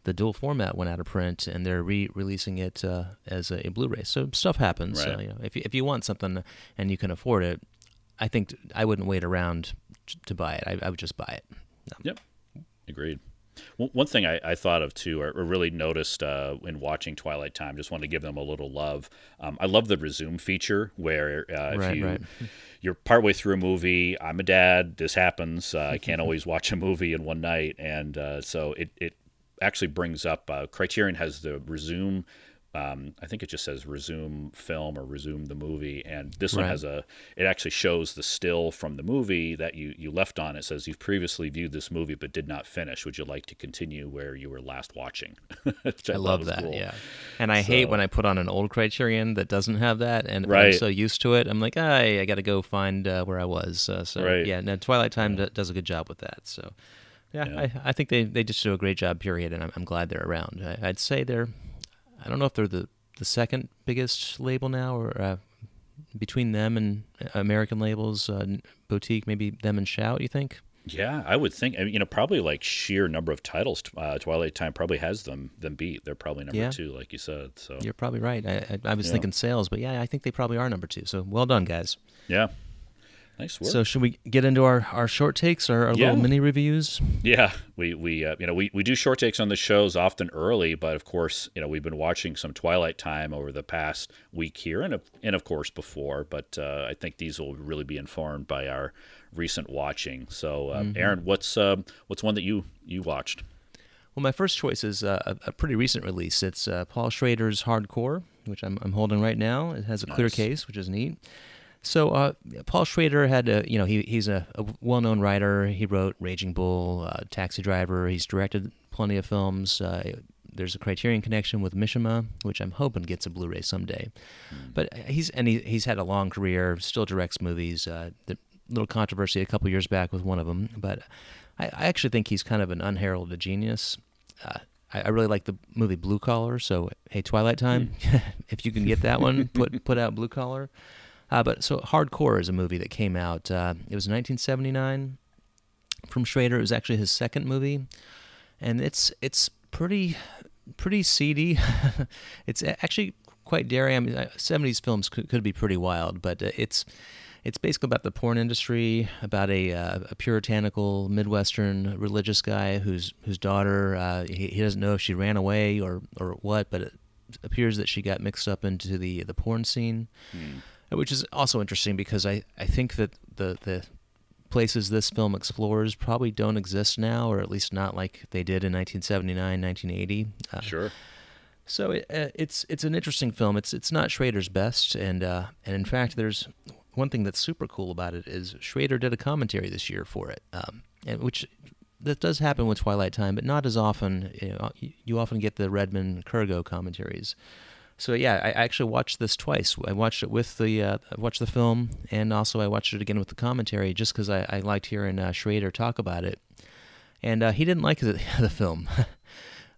The dual format went out of print, and they're re-releasing it uh, as a, Blu-ray. So stuff happens. So, Right. you know, if you, if you want something and you can afford it, I think I wouldn't wait around to buy it. I, I would just buy it. Yep, agreed. One thing I, I thought of too, or or really noticed uh, in watching Twilight Time, just wanted to give them a little love. Um, I love the resume feature where uh, if Right, you right. you're partway through a movie, I'm a dad, this happens. Uh, I can't always watch a movie in one night, and uh, so it it actually brings up uh, Criterion has the resume. Um, I think it just says resume film or resume the movie, and this one has a. It actually shows the still from the movie that you you left on. It says you've previously viewed this movie but did not finish. Would you like to continue where you were last watching? I thought love that. cool. Yeah, and I hate when I put on an old Criterion that doesn't have that, and I'm so used to it. I'm like, I, I got to go find uh, where I was. Uh, so Right. yeah, Now, Twilight Time d- does a good job with that. So yeah, Yeah. I, I think they, they just do a great job. Period, and I'm, I'm glad they're around. I, I'd say they're, I don't know if they're the the second biggest label now, or uh, between them and American labels, uh, boutique, maybe them and Shout. You think? Yeah, I would think. I mean, you know, probably like sheer number of titles. Uh, Twilight Time probably has them them beat. They're probably number Yeah. two, like you said. So You're probably right. I, I, I was Yeah. thinking sales, but yeah, I think they probably are number two. So well done, guys. yeah, nice work. So should we get into our, our short takes or our Yeah. little mini reviews? Yeah, we we uh, you know we, we do short takes on the shows often early, but of course you know we've been watching some Twilight Time over the past week here, and of, and of course before. But uh, I think these will really be informed by our recent watching. So, uh, Aaron, what's uh, what's one that you you watched? Well, my first choice is uh, a, a pretty recent release. It's uh, Paul Schrader's Hardcore, which I'm, I'm holding right now. It has a clear case, which is neat. So uh, Paul Schrader had a, you know, he, he's a, a well-known writer. He wrote Raging Bull, uh, Taxi Driver. He's directed plenty of films. Uh, there's a Criterion connection with Mishima, which I'm hoping gets a Blu-ray someday. But he's and he, he's had a long career. Still directs movies. Uh, the little controversy a couple years back with one of them, but I, I actually think he's kind of an unheralded genius. Uh, I, I really like the movie Blue Collar. So hey, Twilight Time, if you can get that one, put put out Blue Collar. Uh, but so Hardcore is a movie that came out. Uh, it was 1979 from Schrader. It was actually his second movie, and it's it's pretty pretty seedy. it's actually quite daring. I mean, 70s films could, could be pretty wild, but uh, it's it's basically about the porn industry, about a, uh, a puritanical Midwestern religious guy whose whose daughter uh, he, he doesn't know if she ran away or or what, but it appears that she got mixed up into the the porn scene, mm. Which is also interesting because I, I think that the the places this film explores probably don't exist now, or at least not like they did in 1979, 1980. Uh, sure. So it, uh, it's it's an interesting film. It's it's not Schrader's best, and uh, and in fact, there's one thing that's super cool about it is Schrader did a commentary this year for it, um, and which that does happen with Twilight Time, but not as often. You, know, you often get the Redman Kirgo commentaries. So yeah, I actually watched this twice. I watched it with the uh, I watched the film, and also I watched it again with the commentary, just because I, I, liked hearing uh, Schrader talk about it. And uh, he didn't like the, the film.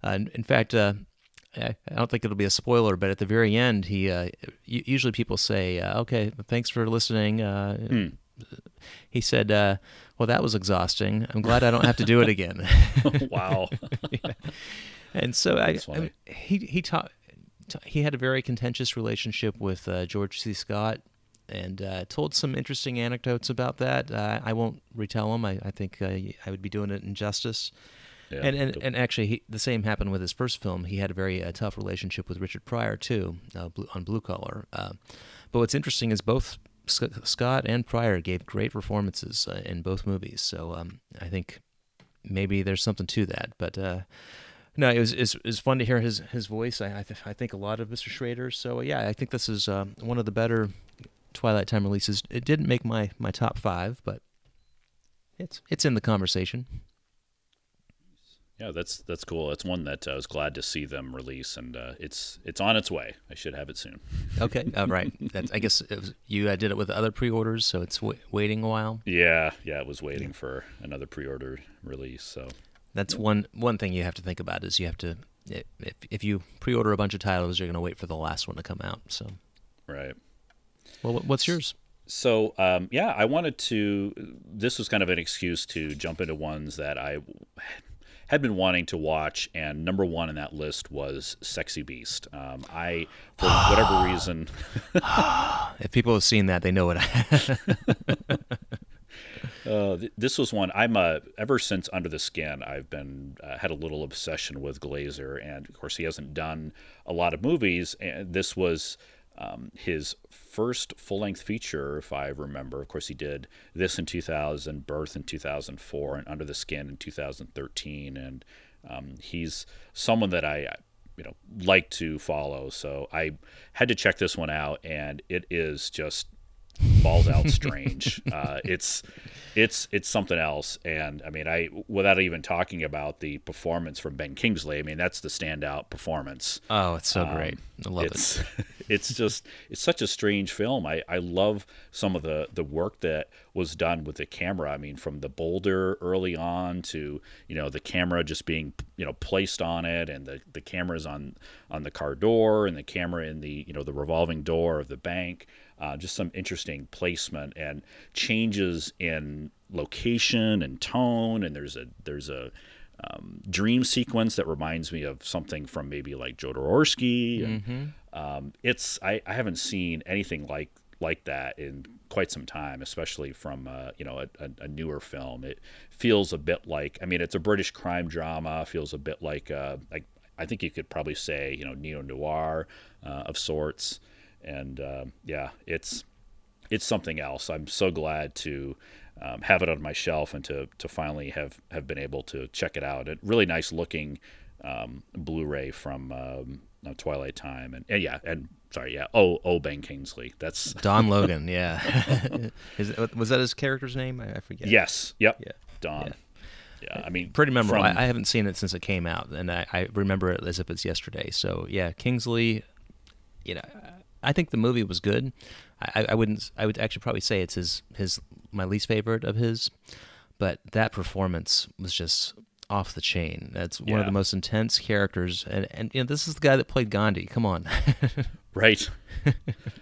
Uh, in fact, uh, I don't think it'll be a spoiler, but at the very end, he uh, usually people say, uh, "Okay, thanks for listening." Uh, hmm. He said, uh, "Well, that was exhausting. I'm glad I don't have to do it again." wow. yeah. And so I, I, he he taught he had a very contentious relationship with uh, George C. Scott, and uh, told some interesting anecdotes about that. I won't retell them. I, I think I would be doing it injustice. Yeah. And and, and actually, he, the same happened with his first film. He had a very uh, tough relationship with Richard Pryor too, uh, blue, on Blue Collar. Uh, but what's interesting is both Scott and Pryor gave great performances uh, in both movies. So um, I think maybe there's something to that. But uh, no, it was, it was, fun to hear his his voice. I I, th- I think a lot of Mr. Schrader. So yeah, I think this is uh, one of the better Twilight Time releases. It didn't make my my top five, but it's it's in the conversation. Yeah, that's that's cool. It's one that I was glad to see them release, and uh, it's it's on its way. I should have it soon. okay, all right. That's, I guess was, you uh, did it with other pre-orders, so it's w- waiting a while. Yeah, yeah, it was waiting yeah. for another pre-order release. So that's yeah. one one thing you have to think about is you have to if if you pre-order a bunch of titles, you're going to wait for the last one to come out. So right. Well, what's yours? So um, yeah, I wanted to. This was kind of an excuse to jump into ones that I had been wanting to watch, and number one in that list was Sexy Beast. Um, I, for whatever reason, if people have seen that, they know what. I... uh, th- this was one I'm uh, ever since Under the Skin. I've been uh, had a little obsession with Glazer, and of course he hasn't done a lot of movies. And this was um, his first full length feature, if I remember. Of course, he did this in 2000, Birth in 2004, and Under the Skin in 2013. And um, he's someone that I, you know, like to follow. So I had to check this one out, and it is just balls out strange. uh, it's it's it's something else. And I mean, I without even talking about the performance from Ben Kingsley, I mean that's the standout performance. Oh, it's so um, great. I love it's, it. it's just it's such a strange film. I, I love some of the the work that was done with the camera. I mean, from the boulder early on to you know the camera just being you know placed on it, and the the cameras on on the car door, and the camera in the you know the revolving door of the bank. Uh, just some interesting placement and changes in location and tone. And there's a there's a um, dream sequence that reminds me of something from maybe like Jodorowsky. And, mm-hmm. um, it's I, I haven't seen anything like like that in quite some time, especially from uh, you know a, a, newer film. It feels a bit like I mean it's a British crime drama. Feels a bit like uh, like I think you could probably say you know neo noir uh, of sorts and uh, yeah, it's it's something else. I'm so glad to um, have it on my shelf and to to finally have have been able to check it out. A really nice looking um, Blu-ray from um, uh, Twilight Time, and, and, yeah, and sorry, yeah, oh, oh, Ben Kingsley. That's Don Logan. Yeah, Is, was that his character's name? I, I forget. Yes. Yep. Yeah. Don. Yeah. Yeah, I mean, pretty memorable. From... I, I, haven't seen it since it came out, and I, I remember it as if it's yesterday. So yeah, Kingsley. You know, I think the movie was good. I, I wouldn't. I would actually probably say it's his his my least favorite of his, but that performance was just off the chain. That's one Yeah. of the most intense characters, and and you know, this is the guy that played Gandhi. Come on, Right.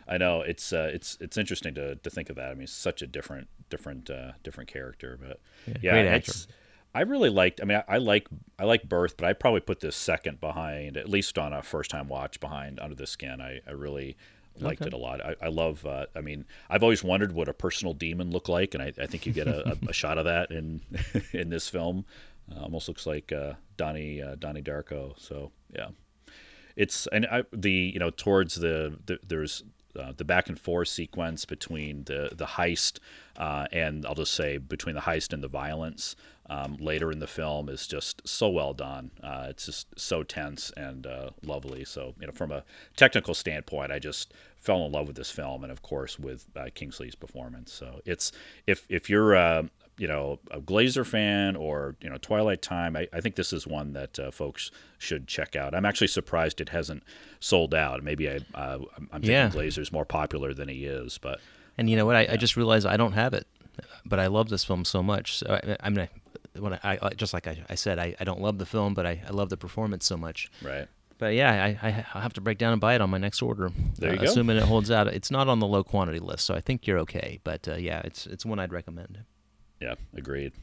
I know it's uh, it's it's interesting to, to think of that. I mean, such a different different uh, different character, but yeah, great actor. it's. I really liked. I mean, I, I like I like Birth, but I probably put this second behind, at least on a first time watch behind Under the Skin. I, I really liked Okay. it a lot. I, I love. Uh, I mean, I've always wondered what a personal demon looked like, and I, I think you get a, a, a shot of that in in this film. Uh, almost looks like uh, Donnie uh, Donnie Darko. So yeah it's and I, the you know towards the, the there's uh, the back and forth sequence between the the heist uh, and I'll just say between the heist and the violence um, later in the film is just so well done. Uh, it's just so tense and uh, lovely. So you know from a technical standpoint, I just fell in love with this film and of course with uh, Kingsley's performance. So it's if if you're uh, you know a Glazer fan or you know Twilight Time, I, I think this is one that uh, folks should check out. I'm actually surprised it hasn't sold out. Maybe I uh, I'm thinking Yeah. Glazer's more popular than he is, but and you know what? I, I just realized I don't have it, but I love this film so much. So I, I'm gonna when I, I just like I, I said, I, I don't love the film, but I, I love the performance so much. right. But yeah, I, I I'll have to break down and buy it on my next order. There you uh, go. Assuming it holds out, it's not on the low quantity list, so I think you're okay. But uh, yeah, it's it's one I'd recommend. Yeah, agreed.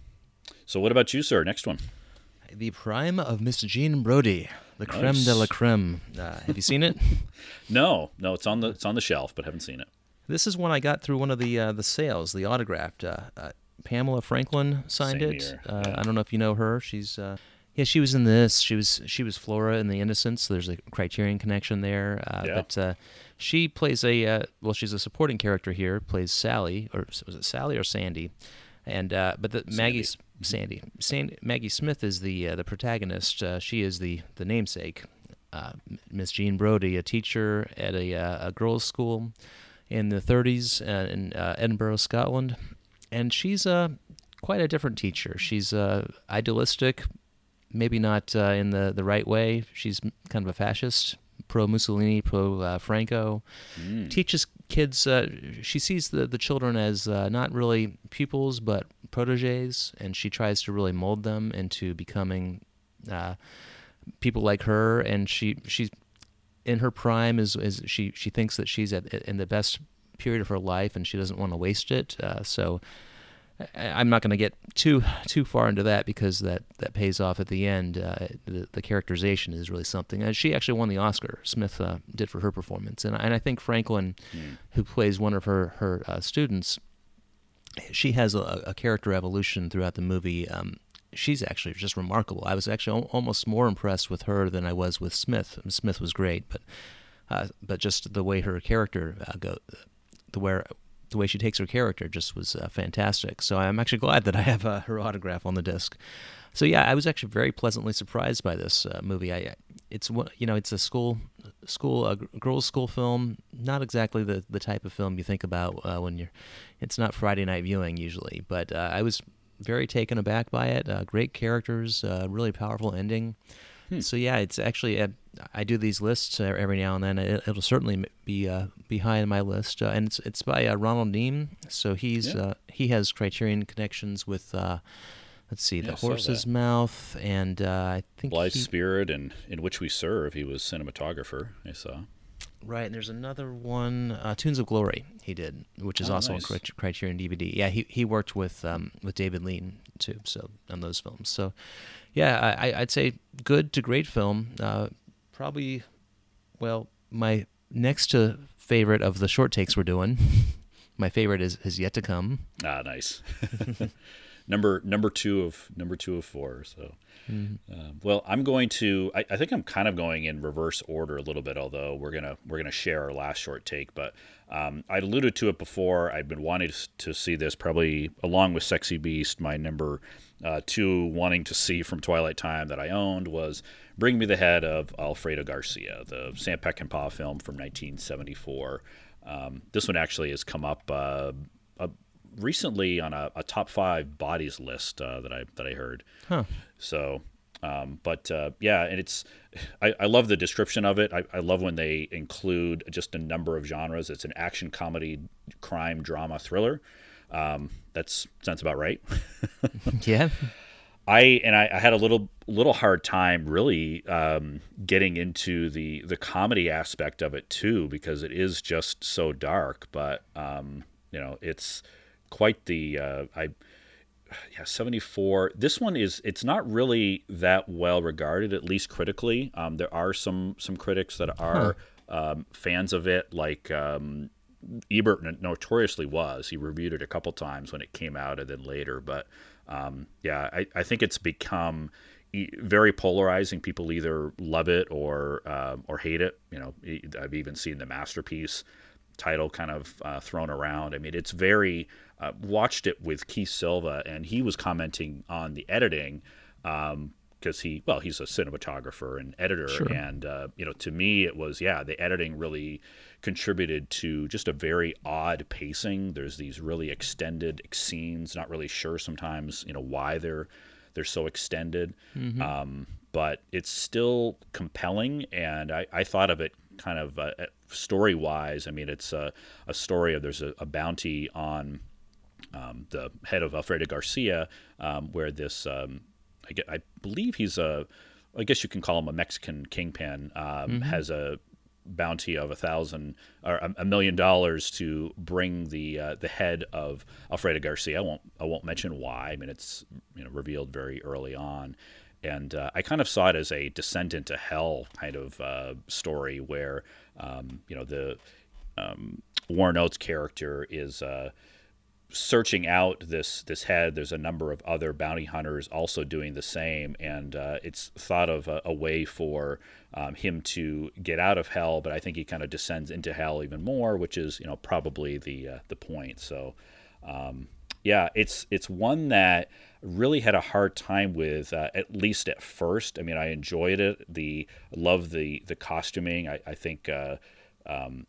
So what about you, sir? Next one. The Prime of Miss Jean Brodie, the creme de la creme. Uh, have you seen it? No, no, it's on the it's on the shelf, but haven't seen it. This is one I got through one of the uh, the sales, the autographed. Uh, uh, Pamela Franklin signed Same it. Uh, yeah. I don't know if you know her. She's uh, yeah, she was in this. She was she was Flora in The Innocents. So there's a Criterion connection there. Uh, Yeah. But uh, she plays a uh, well, she's a supporting character here. Plays Sally, or was it Sally or Sandy? And uh, but the Maggie S- Sandy Sandy Maggie Smith is the uh, the protagonist. Uh, she is the the namesake. Uh, Miss Jean Brodie, a teacher at a, uh, a girls' school in the 30s uh, in uh, Edinburgh, Scotland, and she's uh, quite a different teacher. She's uh, idealistic, maybe not uh, in the, the right way. She's kind of a fascist, pro Mussolini, pro uh, Franco. Teaches kids. Uh, she sees the the children as uh, not really pupils but proteges, and she tries to really mold them into becoming. Uh, people like her and she she's in her prime is is she she thinks that she's at in the best period of her life and she doesn't want to waste it uh, so I'm not going to get too too far into that because that, that pays off at the end. Uh, the, the characterization is really something. Uh, she actually won the Oscar. Smith uh, did for her performance, and and I think Franklin, who plays one of her her uh, students, she has a, a character evolution throughout the movie. Um, she's actually just remarkable. I was actually al- almost more impressed with her than I was with Smith. Smith was great, but uh, but just the way her character uh, go, the where the way she takes her character just was uh, fantastic. So I'm actually glad that I have uh, her autograph on the disc. So yeah, I was actually very pleasantly surprised by this uh, movie. I it's you know it's a school school a girls school film, not exactly the the type of film you think about uh, when you're. It's not Friday night viewing usually, but uh, I was very taken aback by it. Uh, great characters, really powerful ending. So yeah, it's actually uh, I do these lists every now and then. It, it'll certainly be uh, be high on my list, uh, and it's it's by uh, Ronald Neame. So he's Yeah. uh, he has Criterion connections with uh, let's see, Yeah, The Horse's. Mouth, and uh, I think Blithe he- Spirit and In Which We Serve, he was cinematographer, I saw. Right, and there's another one, uh, Tunes of Glory. He did, which is Oh, also nice. on Criterion DVD. Yeah, he he worked with um, with David Lean too, so on those films. So, yeah, I, I'd say good to great film. Uh, probably, well, my next to favorite of the short takes we're doing. my favorite is is yet to come. Ah, nice. number number two of number two of four. So, uh, well, I'm going to. I, I think I'm kind of going in reverse order a little bit. Although we're gonna we're gonna share our last short take, but um, I'd alluded to it before. I've been wanting to, to see this probably along with Sexy Beast. My number uh, two wanting to see from Twilight Time that I owned was Bring Me the Head of Alfredo Garcia, the Sam Peckinpah film from 1974. Um, this one actually has come up uh, recently on a, a top five bodies list uh, that I that I heard. Huh. So, um, but uh, yeah, and it's I, I love the description of it. I, I love when they include just a number of genres. It's an action, comedy, crime, drama, thriller. Um, that's sounds about right. Yeah, I and I, I, had a little little hard time really um, getting into the the comedy aspect of it too because it is just so dark. But um, you know, it's quite the uh, I yeah 74 this one is it's not really that well regarded at least critically um, there are some some critics that are huh. um, fans of it like um, ebert notoriously was he reviewed it a couple times when it came out and then later but um, yeah, I, I think it's become very polarizing. People either love it or uh, or hate it. You know, I've even seen the masterpiece title kind of uh, thrown around. I mean, it's very uh, watched it with Keith Silva, and he was commenting on the editing. Um, because he well he's a cinematographer and editor sure. and uh, you know to me it was yeah the editing really contributed to just a very odd pacing. There's these really extended scenes. Not really sure sometimes, you know, why they're they're so extended. Mm-hmm. Um, but it's still compelling, and I, I thought of it kind of uh, story wise. I mean, it's a, a story of there's a, a bounty on um, the head of Alfredo Garcia, um, where this um, I, get, I believe he's a I guess you can call him a Mexican kingpin, um, mm-hmm. has a bounty of a thousand or a million dollars to bring the uh, the head of Alfredo Garcia. I won't I won't mention why. I mean, it's you know revealed very early on, and uh, I kind of saw it as a descent into hell kind of uh, story where um, you know the um, Warren Oates character is uh, searching out this this head. There's a number of other bounty hunters also doing the same, and uh, it's thought of a, a way for um, him to get out of hell. But I think he kind of descends into hell even more, which is you know probably the uh, the point. So. Um, yeah, it's it's one that really had a hard time with uh, at least at first. I mean, I enjoyed it. The love the the costuming. I, I think uh, um,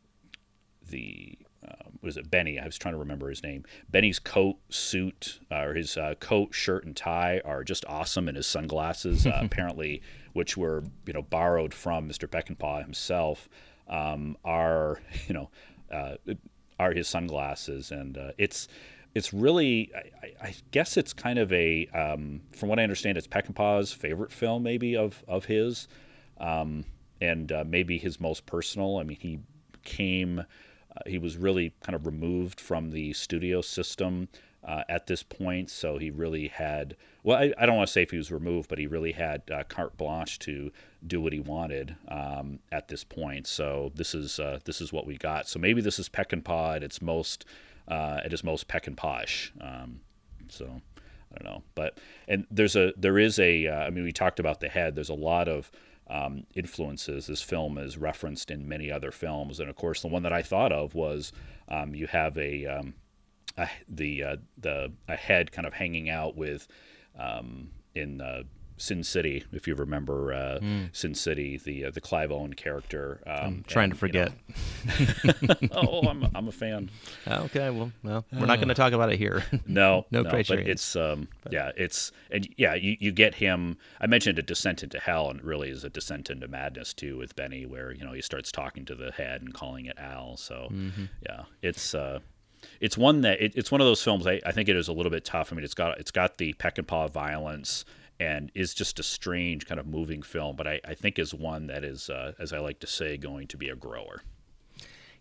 the um, was it Benny? I was trying to remember his name. Benny's coat, suit, uh, or his uh, coat, shirt, and tie are just awesome, and his sunglasses, uh, apparently, which were you know borrowed from Mr. Peckinpah himself, um, are you know uh, are his sunglasses, and uh, it's it's really I, I, guess it's kind of a um, from what I understand, it's Peckinpah's favorite film, maybe of of his, um, and uh, maybe his most personal. I mean, he came uh, he was really kind of removed from the studio system uh, at this point, so he really had. Well, I, I don't want to say if he was removed, but he really had uh, carte blanche to do what he wanted um, at this point. So this is uh, this is what we got. So maybe this is peck Peckinpah at its most uh, at its most Peckinpahish. Um, so I don't know, but and there's a there is a. I mean, we talked about the head. There's a lot of um, influences. This film is referenced in many other films, and of course, the one that I thought of was um, you have a, um, a the uh, the a head kind of hanging out with um, in uh, Sin City, if you remember uh, mm. Sin City, the uh, the Clive Owen character. Um, I'm trying and, to forget. You know, oh, I'm I'm a fan. Okay, well, well, we're not going to talk about it here. no, no, no But it's um, but. yeah, it's and yeah, you, you get him. I mentioned a descent into hell, and it really is a descent into madness too with Benny, where you know he starts talking to the head and calling it Al. So mm-hmm. yeah, it's. Uh, it's one that it, it's one of those films. I, I think it is a little bit tough. I mean, it's got it's got the peck and Peckinpah violence and is just a strange kind of moving film, but I, I think is one that is, uh, as I like to say, going to be a grower.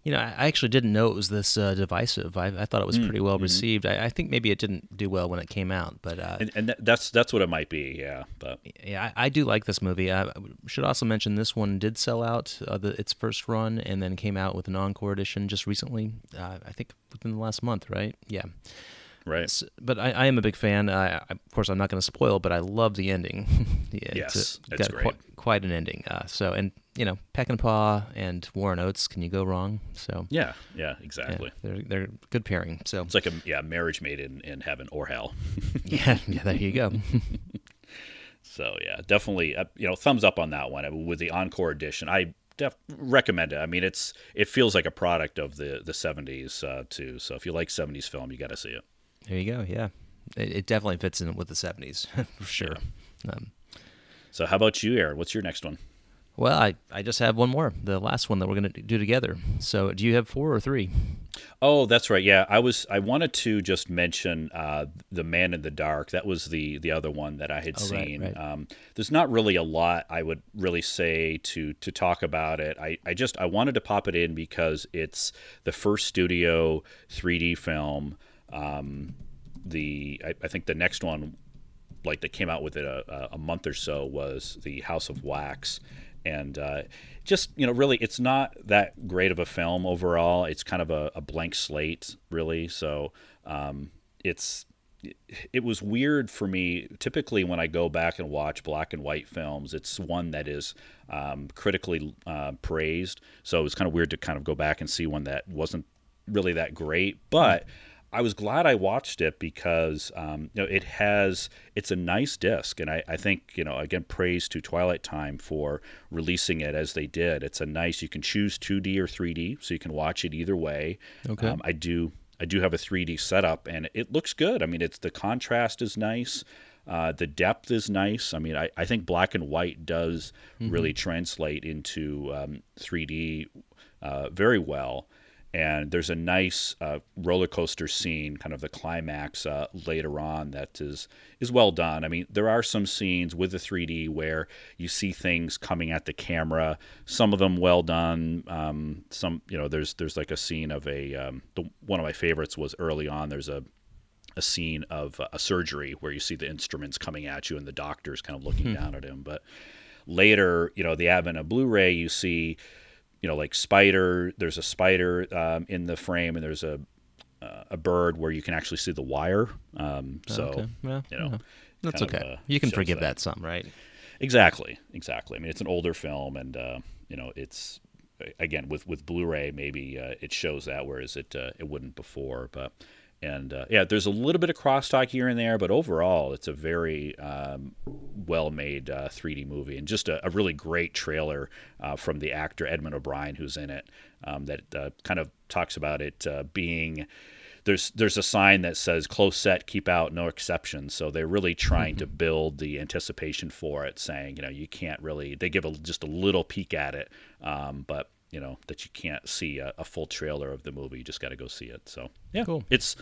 You know, I actually didn't know it was this uh, divisive. I, I, thought it was mm, pretty well mm-hmm. received. I, I, think maybe it didn't do well when it came out, but uh, and, and, that's that's what it might be. Yeah, but yeah, I, I do like this movie. I should also mention this one did sell out uh, the, its first run, and then came out with an encore edition just recently. Uh, I think within the last month, right? Yeah. Right. but I, I, am a big fan. I, of course, I'm not going to spoil, but I love the ending. yeah, yes, it's, it's got quite, quite, an ending. Uh, so, and you know, Peckinpah and Warren Oates, can you go wrong? So yeah, yeah, exactly. Yeah, they're they're good pairing. So it's like a yeah marriage made in, in heaven or hell. yeah, yeah, there you go. so yeah, definitely, uh, you know, thumbs up on that one. I mean, with the encore edition, I def- recommend it. I mean, it's it feels like a product of the the '70s uh, too. So if you like '70s film, you got to see it. There you go. Yeah, it, it definitely fits in with the '70s for sure. Yeah. Um, so, how about you, Aaron? What's your next one? Well, I, I just have one more, the last one that we're going to do together. So, do you have four or three? Oh, that's right. Yeah, I was. I wanted to just mention uh, the Man in the Dark. That was the the other one that I had Oh, right, seen. right. Um, there's not really a lot I would really say to to talk about it. I, I just I wanted to pop it in because it's the first studio 3D film. Um, the I, I think the next one like that came out with it a, a month or so was the House of Wax, and uh, just you know really it's not that great of a film overall. It's kind of a, a blank slate really. So um, it's it was weird for me. Typically, when I go back and watch black and white films, it's one that is um, critically uh, praised. So it was kind of weird to kind of go back and see one that wasn't really that great, but. I was glad I watched it because um, you know it has it's a nice disc, and I, I think you know again praise to Twilight Time for releasing it as they did. It's a nice you can choose 2D or 3D, so you can watch it either way. Okay. Um, I do I do have a 3D setup, and it looks good. I mean, it's the contrast is nice. Uh, the depth is nice. I mean, I, I think black and white does really translate into um, 3D uh, very well and there's a nice uh, roller coaster scene, kind of the climax uh, later on that is is well done. I mean, there are some scenes with the 3D where you see things coming at the camera. Some of them well done. Um, some, you know, there's there's like a scene of a um, the, one of my favorites was early on. There's a a scene of a surgery where you see the instruments coming at you and the doctor's kind of looking down at him. But later, you know, the advent of Blu-ray, you see you know, like spider. There's a spider um, in the frame, and there's a uh, a bird where you can actually see the wire. Um, so okay. Well, you know, yeah. that's kind of, okay. uh, you can forgive that. that. some, right? exactly, exactly. I mean, it's an older film, and uh, you know, it's again with with Blu-ray, maybe uh, it shows that, whereas it uh, it wouldn't before. But and uh, yeah, there's a little bit of crosstalk here and there, but overall, it's a very um, well-made uh, 3D movie, and just a, a really great trailer uh, from the actor Edmund O'Brien, who's in it, um, that uh, kind of talks about it uh, being. There's there's a sign that says "close set, keep out, no exceptions." So they're really trying to build the anticipation for it, saying you know you can't really. They give a, just a little peek at it, um, but you know that you can't see a, a full trailer of the movie. You just got to go see it. So yeah, Cool. it's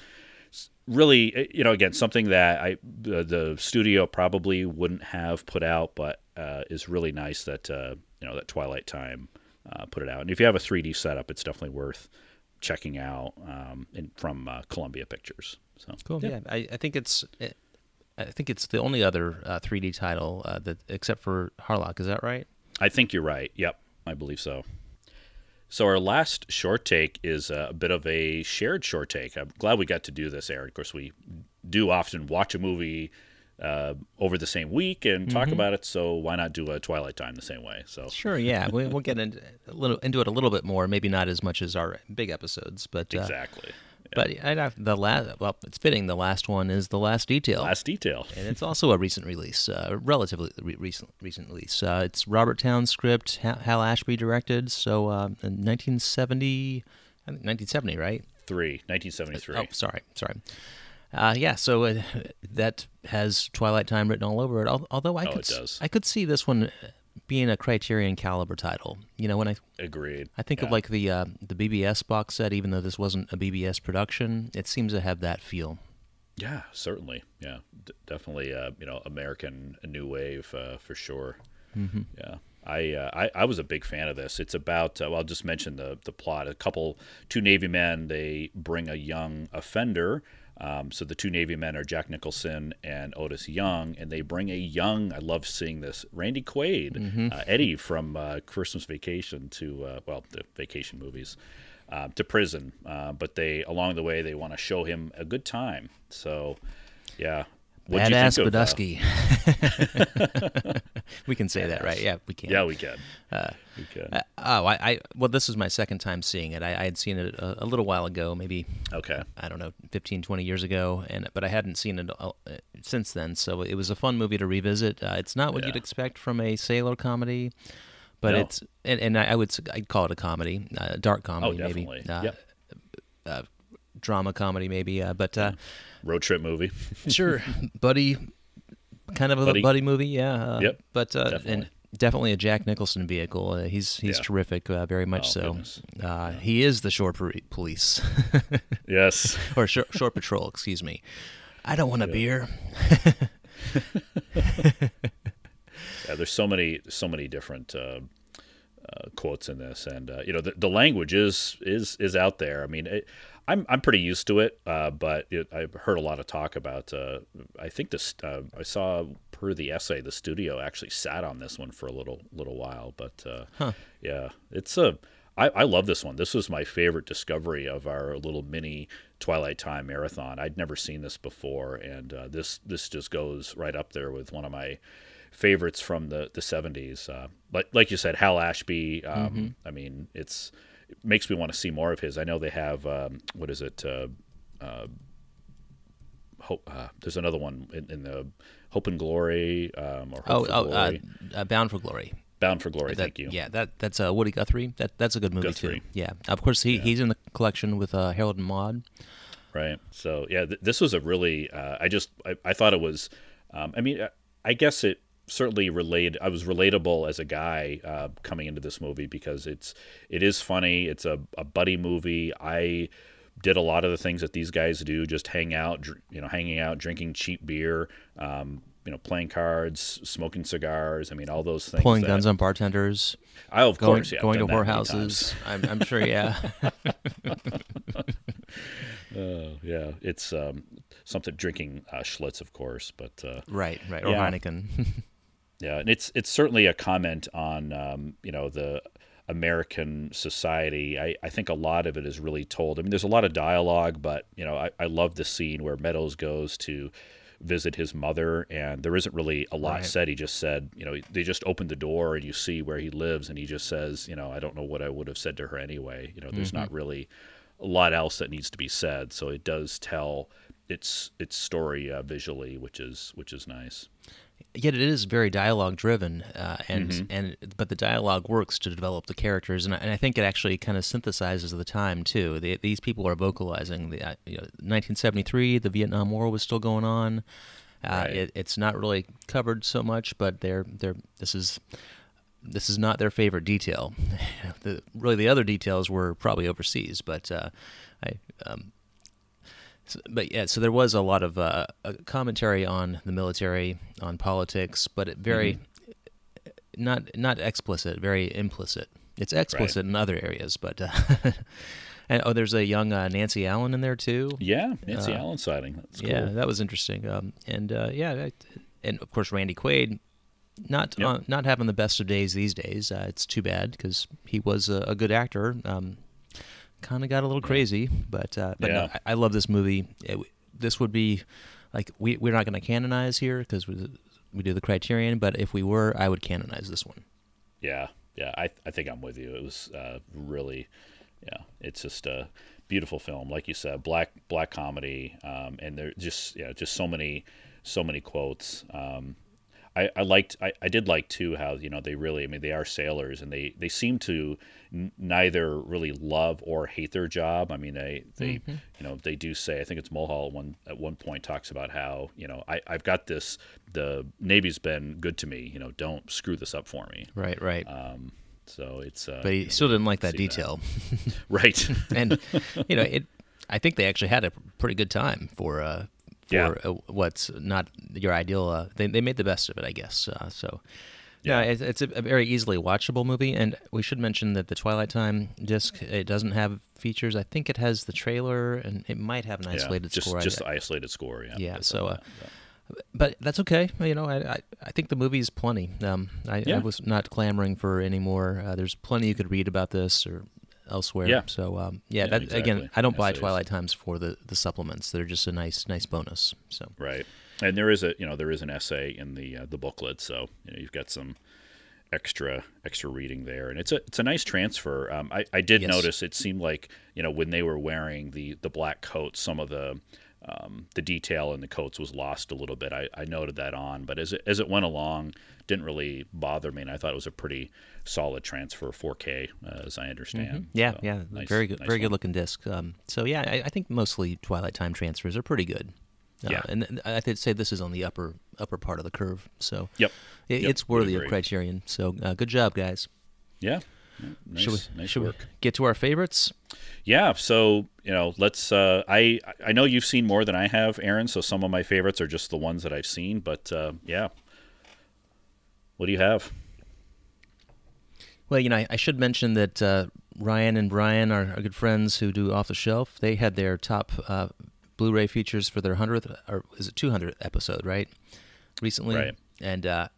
it's really eh, you know again something that I the, the studio probably wouldn't have put out, but uh, is really nice that uh, you know that Twilight Time uh, put it out. And if you have a 3D setup, it's definitely worth checking out um, in, from uh, Columbia Pictures. So Cool. Yeah, I, I think it's it, I think it's the only other uh, 3D title uh, that except for Harlock. Is that right? I think you're right. Yep, I believe so. So our last short take is a bit of a shared short take. I'm glad we got to do this, Aaron. Of course, we do often watch a movie uh, over the same week and talk about it. So why not do a Twilight Time the same way? So Sure. Yeah, we, we'll get into a little into it a little bit more. Maybe not as much as our big episodes, but uh, exactly. But I, I- the last well, it's fitting. The last one is the last detail. Last detail. and it's also a recent release, uh, relatively re- recent recent release. Uh, it's Robert Towne's script, Ha- Hal Ashby directed. So uh, in 1970, 1970, right? Three, 1973. Oh, sorry, sorry. Uh, yeah, so uh, that has Twilight Time written all over it. Although I Oh, could, it does. I could see this one being a Criterion caliber title. You know, when I Agreed. I think of like the uh, the BBS box set, even though this wasn't a BBS production, it seems to have that feel. Yeah, certainly. Yeah, D- definitely. Uh, you know, American new wave uh, for sure. Mm-hmm. Yeah, I, uh, I I was a big fan of this. It's about. Uh, well, I'll just mention the the plot. A couple, two Navy men. They bring a young offender. Um, so the two Navy men are Jack Nicholson and Otis Young, and they bring a young. I love seeing this. Randy Quaid, uh, Eddie from uh, Christmas Vacation to uh, well the vacation movies uh, to prison. Uh, but they along the way they want to show him a good time. So yeah, Badass uh, Buddusky. we can say that, right? Yeah, we can. yeah, we can. we can. Uh, oh, I, I well, this is my second time seeing it. I, I had seen it a, a little while ago, maybe okay. I don't know, 15, 20 years ago, and but I hadn't seen it uh, since then. So it was a fun movie to revisit. Uh, it's not what you'd expect from a sailor comedy, but No. it's and, and I I would I'd call it a comedy, uh, dark comedy, Oh, maybe, uh, Yep. uh, drama comedy, maybe. Uh, but uh, Road trip movie. sure, buddy, kind of a Buddy. buddy, movie, yeah. Uh, Yep, but uh, and definitely. definitely a Jack Nicholson vehicle. Uh, he's he's Yeah. terrific, uh, very much Oh, so. goodness. Uh, He is the shore pol- police Yes. or shore, shore patrol. Excuse me. I don't want a beer. Yeah, there's so many so many different uh, quotes in this, and uh, you know the, the language is is is out there. I mean, it, I'm I'm pretty used to it, uh, but it, I've heard a lot of talk about. Uh, I think this uh, I saw per the essay, the studio actually sat on this one for a little little while, but uh, yeah, it's a. I, I love this one. This was my favorite discovery of our little mini Twilight Time marathon. I'd never seen this before, and uh, this this just goes right up there with one of my favorites from the the 70s. Uh, like like you said, Hal Ashby. Um, I mean, it's it makes me want to see more of his. I know they have um, what is it? Uh, uh, Hope, uh, there's another one in, in the Hope and Glory um, or Hope Oh, oh uh, Glory. uh, Bound for Glory. Bound for Glory. That- thank you. Yeah, that that's uh, Woody Guthrie. That that's a good movie Guthrie. too. Yeah, of course he, he's in the collection with uh, Harold and Maude. Right. So yeah, th- this was a really. Uh, I just I, I thought it was. Um, I mean, I- I guess it certainly related. I was relatable as a guy uh, coming into this movie because it's it is funny. It's a, a buddy movie. I did a lot of the things that these guys do. Just hang out, dr- you know, hanging out, drinking cheap beer. Um, you know, playing cards, smoking cigars. I mean, all those things. Pulling that- guns on bartenders, I, of going course, yeah, going to done that many times. whorehouses. I'm, I'm sure. Yeah. Uh, yeah, it's um, something drinking uh, Schlitz, of course, but uh, right. Right. Or Yeah. Heineken. Yeah, and it's it's certainly a comment on um, you know the American society. I, I think a lot of it is really told. I mean, there's a lot of dialogue, but you know, I, I love the scene where Meadows goes to visit his mother, and there isn't really a lot Right. said. He just said, you know, they just opened the door and you see where he lives, and he just says, you know, I don't know what I would have said to her anyway. You know, there's not really a lot else that needs to be said. So it does tell its its story uh, visually, which is which is nice. Yet it is very dialogue driven, uh, and Mm-hmm. and but the dialogue works to develop the characters, and I, and I think it actually kind of synthesizes the time too. The, these people are vocalizing. The uh, you know, 1973, the Vietnam War was still going on. Uh, Right. it, it's not really covered so much, but they're they're this is this is not their favorite detail. the, really, the other details were probably overseas, but uh, I. Um, so, but yeah, so there was a lot of uh, commentary on the military, on politics, but it very not not explicit, very implicit. It's explicit in other areas, but uh, and oh, there's a young uh, Nancy Allen in there too. Yeah, Nancy Allen sighting. That's cool. Yeah, that was interesting. Um, and uh, yeah, I- and of course Randy Quaid, not Yep. uh, not having the best of days these days. Uh, it's too bad because he was a, a good actor. Um, kind of got a little crazy, but uh, but no, I, I love this movie. It, this would be like we we're not going to canonize here because we we do the Criterion, but if we were, I would canonize this one. Yeah, yeah. I I think I'm with you. It was uh, really, yeah. It's just a beautiful film, like you said, black black comedy, um, and there just yeah, just so many so many quotes. Um, I, I liked I, I did like too how you know they really I mean they are sailors and they they seem to n- neither really love or hate their job I mean they they you know they do say I think it's Mulhall at one at one point talks about how you know I I've got this the Navy's been good to me you know don't screw this up for me Right, right. so it's uh, but he still didn't like that see that. detail, right and you know it. I think they actually had a pretty good time for uh, for Yeah. uh, what's not your ideal. Uh, they they made the best of it, I guess. Uh, so. Yeah, Yeah. it's, it's a, very easily watchable movie, and we should mention that the Twilight Time disc it doesn't have features. I think it has the trailer, and it might have an yeah, isolated just score. I- just the isolated score yeah Yeah, so, uh, but that's okay. You know, I I, I think the movie's plenty. Um, I, I was not clamoring for any more. Uh, there's plenty you could read about this or elsewhere. Yeah. So um, yeah, Yeah, that, again. I don't buy Essays. Twilight Times for the the supplements. They're just a nice nice bonus. So Right, and there is a you know there is an essay in the uh, the booklet, so you know you've got some extra extra reading there, and it's a it's a nice transfer. Um, I I did Yes. notice it seemed like you know when they were wearing the the black coats, some of the um, the detail in the coats was lost a little bit. I, I noted that on, but as it as it went along, didn't really bother me, and I thought it was a pretty solid transfer, 4K, uh, as I understand. yeah, So, yeah, nice- very good, nice very one. good looking disc. Um, so yeah, I, I think mostly Twilight Time transfers are pretty good. Uh, Yeah. and I'd say this is on the upper upper part of the curve. So Yep. it, Yep, it's worthy of. Criterion. So uh, good job, guys. Yeah. Yeah, Nice, should we, nice should work. we get to our favorites? Yeah, so you know, let's. Uh, I I know you've seen more than I have, Aaron. So some of my favorites are just the ones that I've seen. But uh, yeah, what do you have? Well, you know, I, I should mention that uh, Ryan and Brian are, are good friends who do Off the Shelf. They had their top uh, Blu-ray features for their hundredth, or is it two hundredth episode, right? Recently, Right. And uh,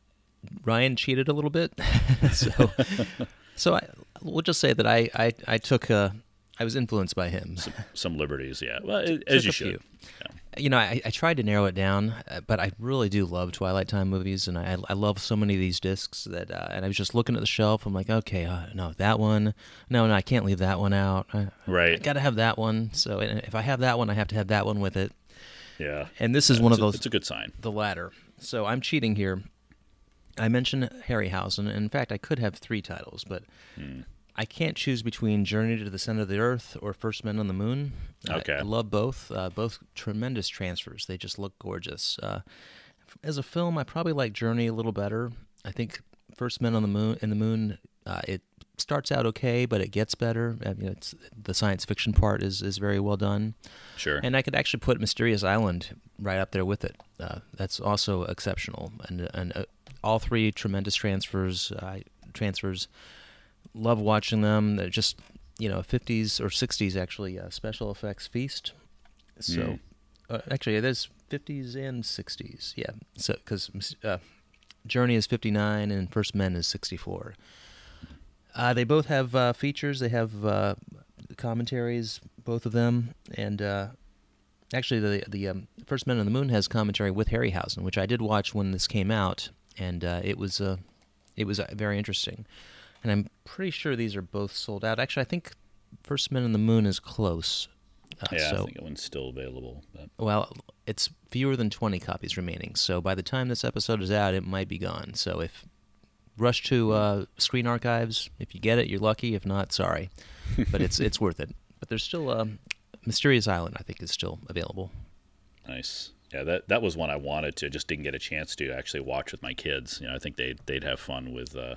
Ryan cheated a little bit, so so I we'll just say that I I, I took uh, I was influenced by him. Some liberties, yeah. Well, as Took you a should. Yeah. You know, I, I tried to narrow it down, uh, but I really do love Twilight Time movies, and I, I love so many of these discs that. Uh, and I was just looking at the shelf. I'm like, okay, uh, no, that one, no, no, I can't leave that one out. I, Right. got to have that one. So if I have that one, I have to have that one with it. Yeah. And this is one of a- those It's a good sign. the latter. So I'm cheating here. I mentioned Harryhausen. In fact, I could have three titles, but Hmm. I can't choose between Journey to the Center of the Earth or First Men on the Moon. Okay. I, love both. Uh, both tremendous transfers. They just look gorgeous. Uh, as a film, I probably like Journey a little better. I think First Men on the Moon in the Moon. Uh, it starts out okay, but it gets better. I mean, it's, the science fiction part is is very well done. Sure. And I could actually put Mysterious Island right up there with it. Uh, that's also exceptional, and and uh, all three tremendous transfers. Uh, transfers. Love watching them. They're just you know 50s or 60s actually uh, special effects feast. So Mm. uh, actually, there's 50s and 60s. Yeah. So because uh, Journey is 59 and First Men is 64. Uh, they both have uh, features. They have uh, commentaries, both of them, and uh, actually, the the um, First Men on the Moon has commentary with Harryhausen, which I did watch when this came out, and uh, it was uh, it was uh, very interesting. And I'm pretty sure these are both sold out. Actually, I think First Men on the Moon is close. Uh, yeah, so I think that one's still available. But well, it's fewer than 20 copies remaining. So by the time this episode is out, it might be gone. So if rush to uh, Screen Archives, if you get it, you're lucky. If not, sorry. But it's it's worth it. But there's still um, Mysterious Island. I think is still available. nice. Yeah, that that was one I wanted to, just didn't get a chance to actually watch with my kids. You know, I think they they'd have fun with uh,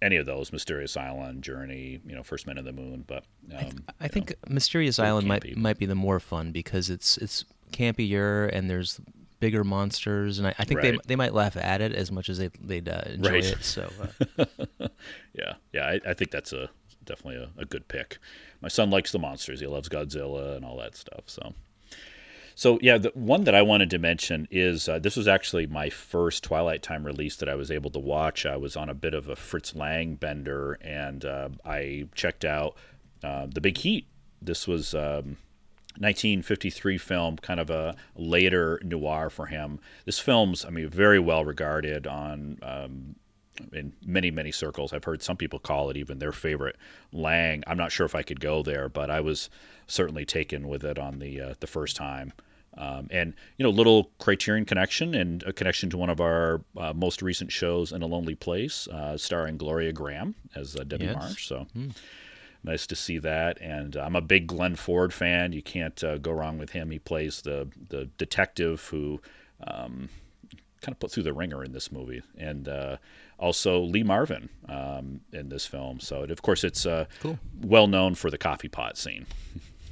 any of those, Mysterious Island, Journey, you know, First Men of the Moon. But um, I you think know, Mysterious Island might campy. might be the more fun because it's it's campier and there's bigger monsters, and I, I think they they might laugh at it as much as they they'd uh, enjoy Right. it. So. Uh, yeah, yeah, I, I think that's a definitely a, a good pick. My son likes the monsters; he loves Godzilla and all that stuff. So, so yeah, the one that I wanted to mention is uh, this was actually my first Twilight Time release that I was able to watch. I was on a bit of a Fritz Lang bender, and uh, I checked out uh, The Big Heat. This was. Um, 1953 film, kind of a later noir for him. This film's, I mean, very well regarded on um, in many many circles. I've heard some people call it even their favorite Lang. I'm not sure if I could go there, but I was certainly taken with it on the uh, the first time. Um, and you know, little Criterion connection and a connection to one of our uh, most recent shows, "In a Lonely Place," uh, starring Gloria Grahame as uh, Debbie Yes. Marsh. So nice to see that. And uh, I'm a big Glenn Ford fan. You can't uh, go wrong with him. He plays the the detective who um, kind of put through the ringer in this movie, and uh, also Lee Marvin um, in this film. So of course it's uh, Cool. well known for the coffee pot scene.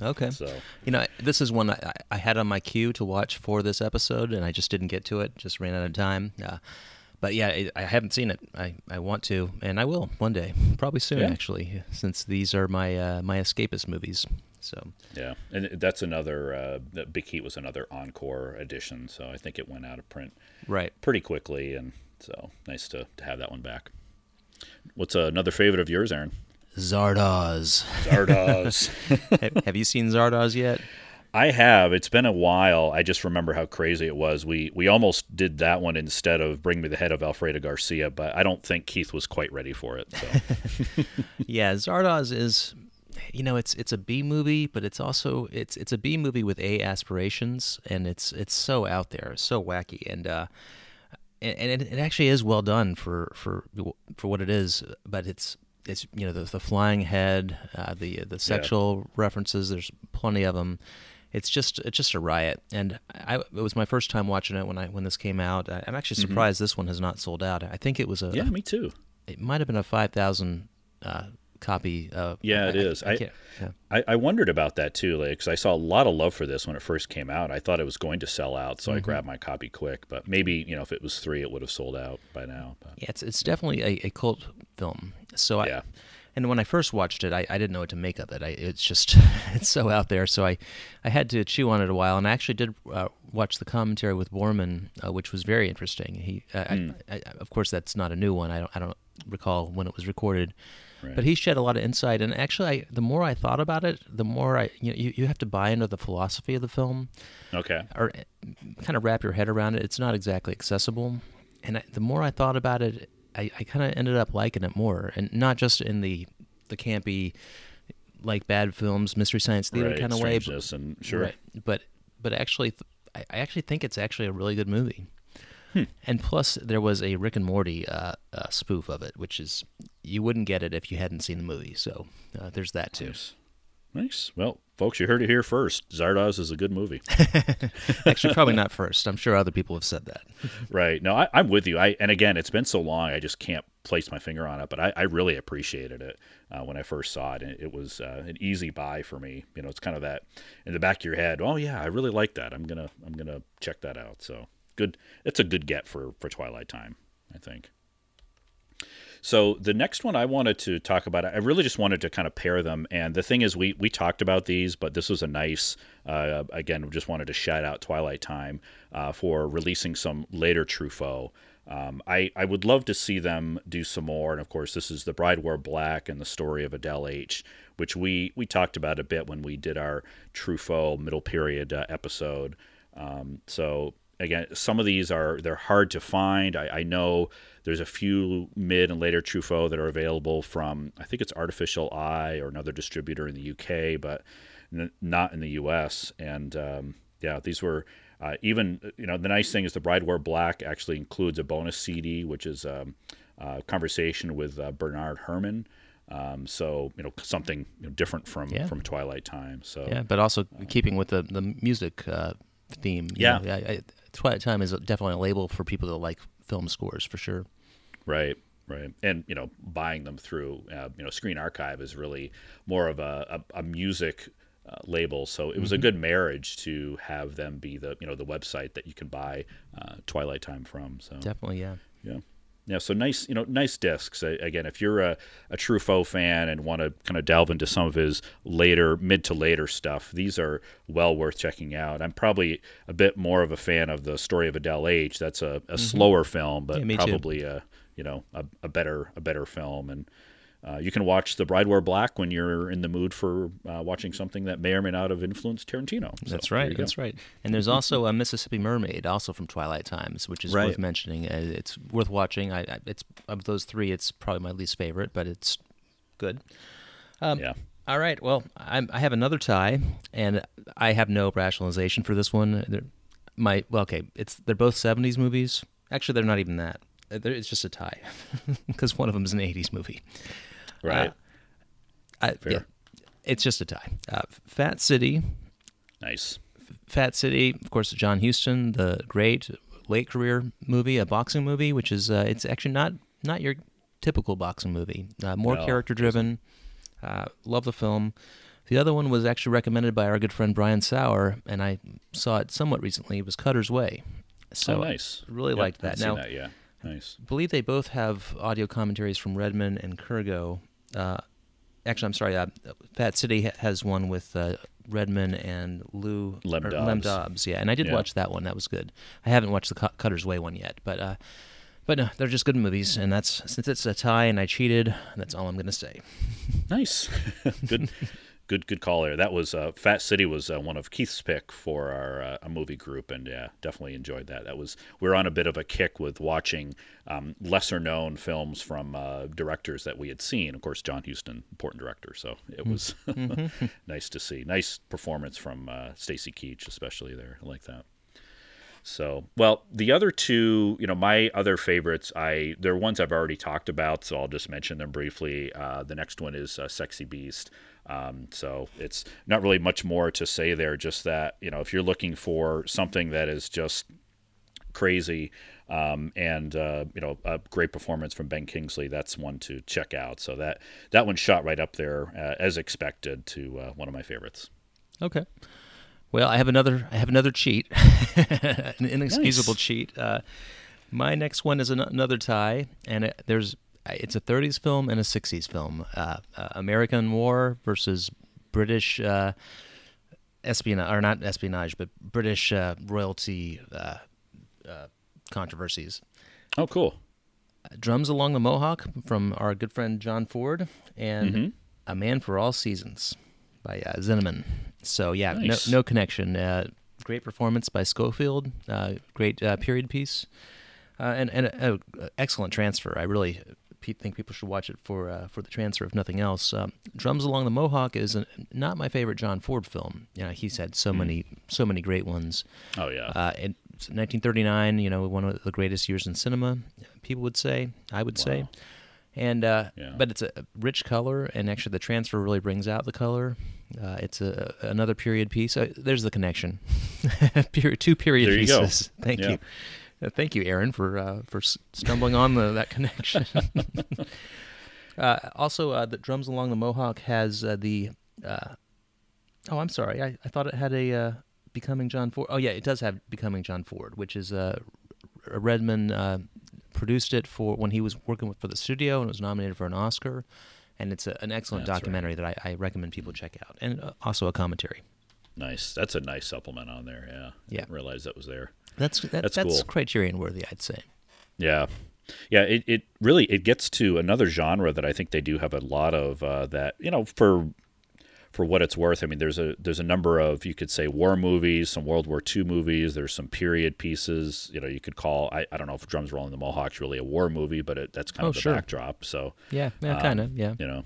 okay. So You know, this is one I, I had on my queue to watch for this episode, and I just didn't get to it. Just ran out of time. Uh, but yeah, I, I haven't seen it. I, I want to, and I will one day, probably soon Yeah. actually, since these are my uh, my escapist movies. So yeah, and that's another. Uh, Big Heat was another encore edition, so I think it went out of print right, pretty quickly, and so nice to, to have that one back. What's another favorite of yours, Aaron? Zardoz. Zardoz. have, have you seen Zardoz yet? I have. It's been a while. I just remember how crazy it was. We we almost did that one instead of Bring Me the Head of Alfredo Garcia, but I don't think Keith was quite ready for it. So yeah, Zardoz is, you know, it's it's a B movie, but it's also it's it's a B movie with A aspirations, and it's it's so out there, so wacky, and uh, and, and it, it actually is well done for for for what it is, but it's it's you know the the flying head, uh, the the sexual references. There's plenty of them. it's just it's just a riot. And I, it was my first time watching it when I when this came out. I, am actually surprised this one has not sold out. I think it was a Mm-hmm. Yeah, me too. it might have been a five thousand uh, copy. Uh, Yeah, it I- is. I, I- yeah. I, I wondered about that too, like, because I saw a lot of love for this when it first came out. I thought it was going to sell out, so I grabbed my copy quick. But maybe you know, if it was three, it would have sold out by now. But, Yeah, it's it's definitely a, a cult film. So I, Yeah. and when I first watched it, I, I didn't know what to make of it. I, it's just it's so out there. So I, I had to chew on it a while, and I actually did uh, watch the commentary with Boorman, uh, which was very interesting. He, uh, I, I, of course, that's not a new one. I don't I don't recall when it was recorded. Right. But he shed a lot of insight, and actually, I, the more I thought about it, the more I you, know, you you have to buy into the philosophy of the film okay, or kind of wrap your head around it. It's not exactly accessible, and I, the more I thought about it, I, I kind of ended up liking it more, and not just in the the campy, like bad films, mystery science theater right, kind of way, but, and sure, right, but but actually, th- I, I actually think it's actually a really good movie. Hmm. And plus, there was a Rick and Morty uh, uh, spoof of it, which is you wouldn't get it if you hadn't seen the movie. So uh, there's that too. Nice. Nice. Well, folks, you heard it here first. Zardoz is a good movie. Actually, probably not first. I'm sure other people have said that. right. No, I, I'm with you. I and again, it's been so long, I just can't place my finger on it. But I, I really appreciated it uh, when I first saw it. And it was uh, an easy buy for me. You know, it's kind of that in the back of your head. Oh yeah, I really like that. I'm gonna I'm gonna check that out. So good. It's a good get for for Twilight Time. I think. So the next one I wanted to talk about, I really just wanted to kind of pair them. And the thing is, we we talked about these, but this was a nice. Uh, again, just wanted to shout out Twilight Time uh, for releasing some later Truffaut. Um, I I would love to see them do some more. And of course, this is the Bride Wore Black and the story of Adele H, which we we talked about a bit when we did our Truffaut middle period uh, episode. Um, so again, some of these are they're hard to find. I, I know there's a few mid and later Truffaut that are available from I think it's Artificial Eye or another distributor in the UK, but n- not in the US. And um, yeah, these were uh, even you know the nice thing is the Bride Black actually includes a bonus CD, which is um, a conversation with uh, Bernard Herrmann. Um, so you know something you know, different from Yeah. from Twilight Time. So Yeah, but also keeping with the the music uh, theme. you Yeah. know, I, I, Twilight Time is definitely a label for people that like film scores for sure. Right, right, and you know, buying them through uh, you know Screen Archive is really more of a a, a music uh, label. So it was a good marriage to have them be the you know the website that you can buy uh, Twilight Time from. So Definitely, yeah. yeah. Yeah, so nice, you know, nice discs. Again, if you're a, a Truffaut fan and want to kind of delve into some of his later, mid to later stuff, these are well worth checking out. I'm probably a bit more of a fan of the story of Adele H. That's a, a slower film, but Mm-hmm. Yeah, me too. probably a you know a, a better a better film. And uh, you can watch The Bride Wore Black when you're in the mood for uh, watching something that may or may not have influenced Tarantino. So, That's right. That's right. And there's also a Mississippi Mermaid, also from Twilight Times, which is Right. worth mentioning. Uh, It's worth watching. I, I it's of those three, it's probably my least favorite, but it's good. Um, yeah. All right. Well, I'm, I have another tie, and I have no rationalization for this one. They're, my well, okay, it's they're both '70s movies. Actually, they're not even that. Uh, they're- It's just a tie because one of them is an '80s movie. Right. I, Fair. yeah, it's just a tie. Uh, Fat City, nice. Fat City, of course, John Huston, the great late career movie, a boxing movie, which is uh, it's actually not not your typical boxing movie, uh, more No, character driven. Uh, love the film. The other one was actually recommended by our good friend Brian Saur, and I saw it somewhat recently. It was Cutter's Way. So oh, nice. really Yep, liked haven't that. seen Now, that, yeah. Nice. believe they both have audio commentaries from Redman and Kirgo. Uh, actually, I'm sorry. Uh, Fat City ha- has one with uh, Redman and Lou Lem or Dobbs. Lem Dobbs. Yeah, and I did Yeah. watch that one. That was good. I haven't watched the Cut- Cutter's Way one yet, but uh, but no, they're just good movies. And that's since it's a tie and I cheated. That's all I'm gonna say. Nice, good, good, good call there. That was uh, Fat City was uh, one of Keith's pick for our uh, a movie group, and yeah, definitely enjoyed that. That was we are on a bit of a kick with watching um, lesser known films from uh, directors that we had seen. Of course, John Huston, important director, so it was nice to see. Nice performance from uh, Stacy Keach, especially there. I like that. So, well, the other two, you know, my other favorites, I they're ones I've already talked about, so I'll just mention them briefly. Uh, the next one is uh, Sexy Beast. Um, so it's not really much more to say there. Just that you know, if you're looking for something that is just crazy um, and uh, you know a great performance from Ben Kingsley, that's one to check out. So that that one shot right up there uh, as expected to uh, one of my favorites. Okay. Well, I have another. I have another cheat, an inexcusable Nice. cheat. Uh, my next one is an- another tie, and it, there's it's a 30s film and a 60s film. Uh, uh, American War versus British uh, espionage, or not espionage, but British uh, royalty uh, uh, controversies. Oh, cool. Drums Along the Mohawk from our good friend John Ford, and Mhm. A Man for All Seasons by uh, Zinnemann. So yeah, Nice. no, no connection. Uh, great performance by Scofield. Uh, great uh, period piece, uh, and and a, a excellent transfer. I really think people should watch it for uh, for the transfer, if nothing else. Um, Drums Along the Mohawk is a, not my favorite John Ford film. You know, he's had so many so many great ones. Oh yeah. Uh, in 1939, you know, one of the greatest years in cinema, people would say. I would say. And uh, Yeah. but it's a rich color, and actually the transfer really brings out the color. Uh, it's a another period piece. Uh, there's the connection. period, two period you go. pieces. Thank Yeah. you. Uh, thank you, Aaron, for uh, for stumbling on the, that connection. uh, also, uh, the drums along the Mohawk has uh, the. Uh, oh, I'm sorry. I, I thought it had a uh, becoming John Ford. Oh yeah, it does have becoming John Ford, which is uh, Redman uh, produced it for when he was working with, for the studio and was nominated for an Oscar. And it's a, an excellent That's right. documentary that I, I recommend people check out, and uh, also a commentary. nice. That's a nice supplement on there. Yeah. Yeah. Didn't realize that was there. That's that, That's that's, cool. criterion worthy, I'd say. Yeah. Yeah, it, it really it gets to another genre that I think they do have a lot of uh, that you know for for what it's worth. I mean, there's a there's a number of you could say war movies, some World War II movies. There's some period pieces. You know, you could call I, I don't know if Drums Along the Mohawk's really a war movie, but it, that's kind Oh, of the sure. backdrop. So Yeah, yeah, Um, kind of, yeah. you know,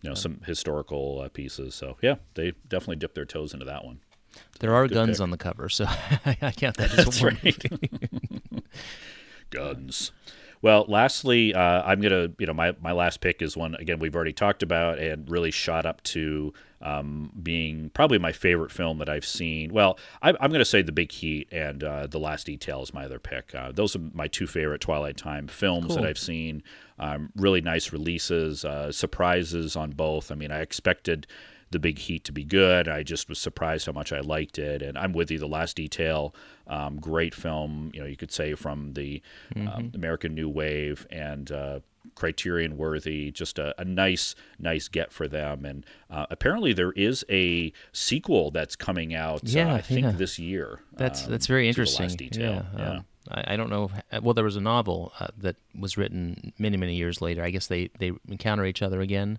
you know some historical uh, pieces. So yeah, they definitely dip their toes into that one. There are good guns pick. on the cover, so I count that as That's a war right. guns. Well, lastly, uh, I'm gonna, you know, my, my last pick is one again we've already talked about and really shot up to um, being probably my favorite film that I've seen. Well, I, I'm gonna say The Big Heat and uh, The Last Detail is my other pick. Uh, those are my two favorite Twilight Time films that I've seen. Um, really nice releases, uh, surprises on both. I mean, I expected the big heat to be good. I just was surprised how much I liked it, and I'm with you. The Last Detail, um, great film. You know, you could say from the um, American New Wave and uh, Criterion worthy. Just a, a nice, nice get for them. And uh, apparently, there is a sequel that's coming out. uh, Yeah, I think yeah. this year. That's um, that's very interesting. Last Detail. Yeah, yeah. um, I, I don't know. If, well, there was a novel uh, that was written many many years later. I guess they they encounter each other again.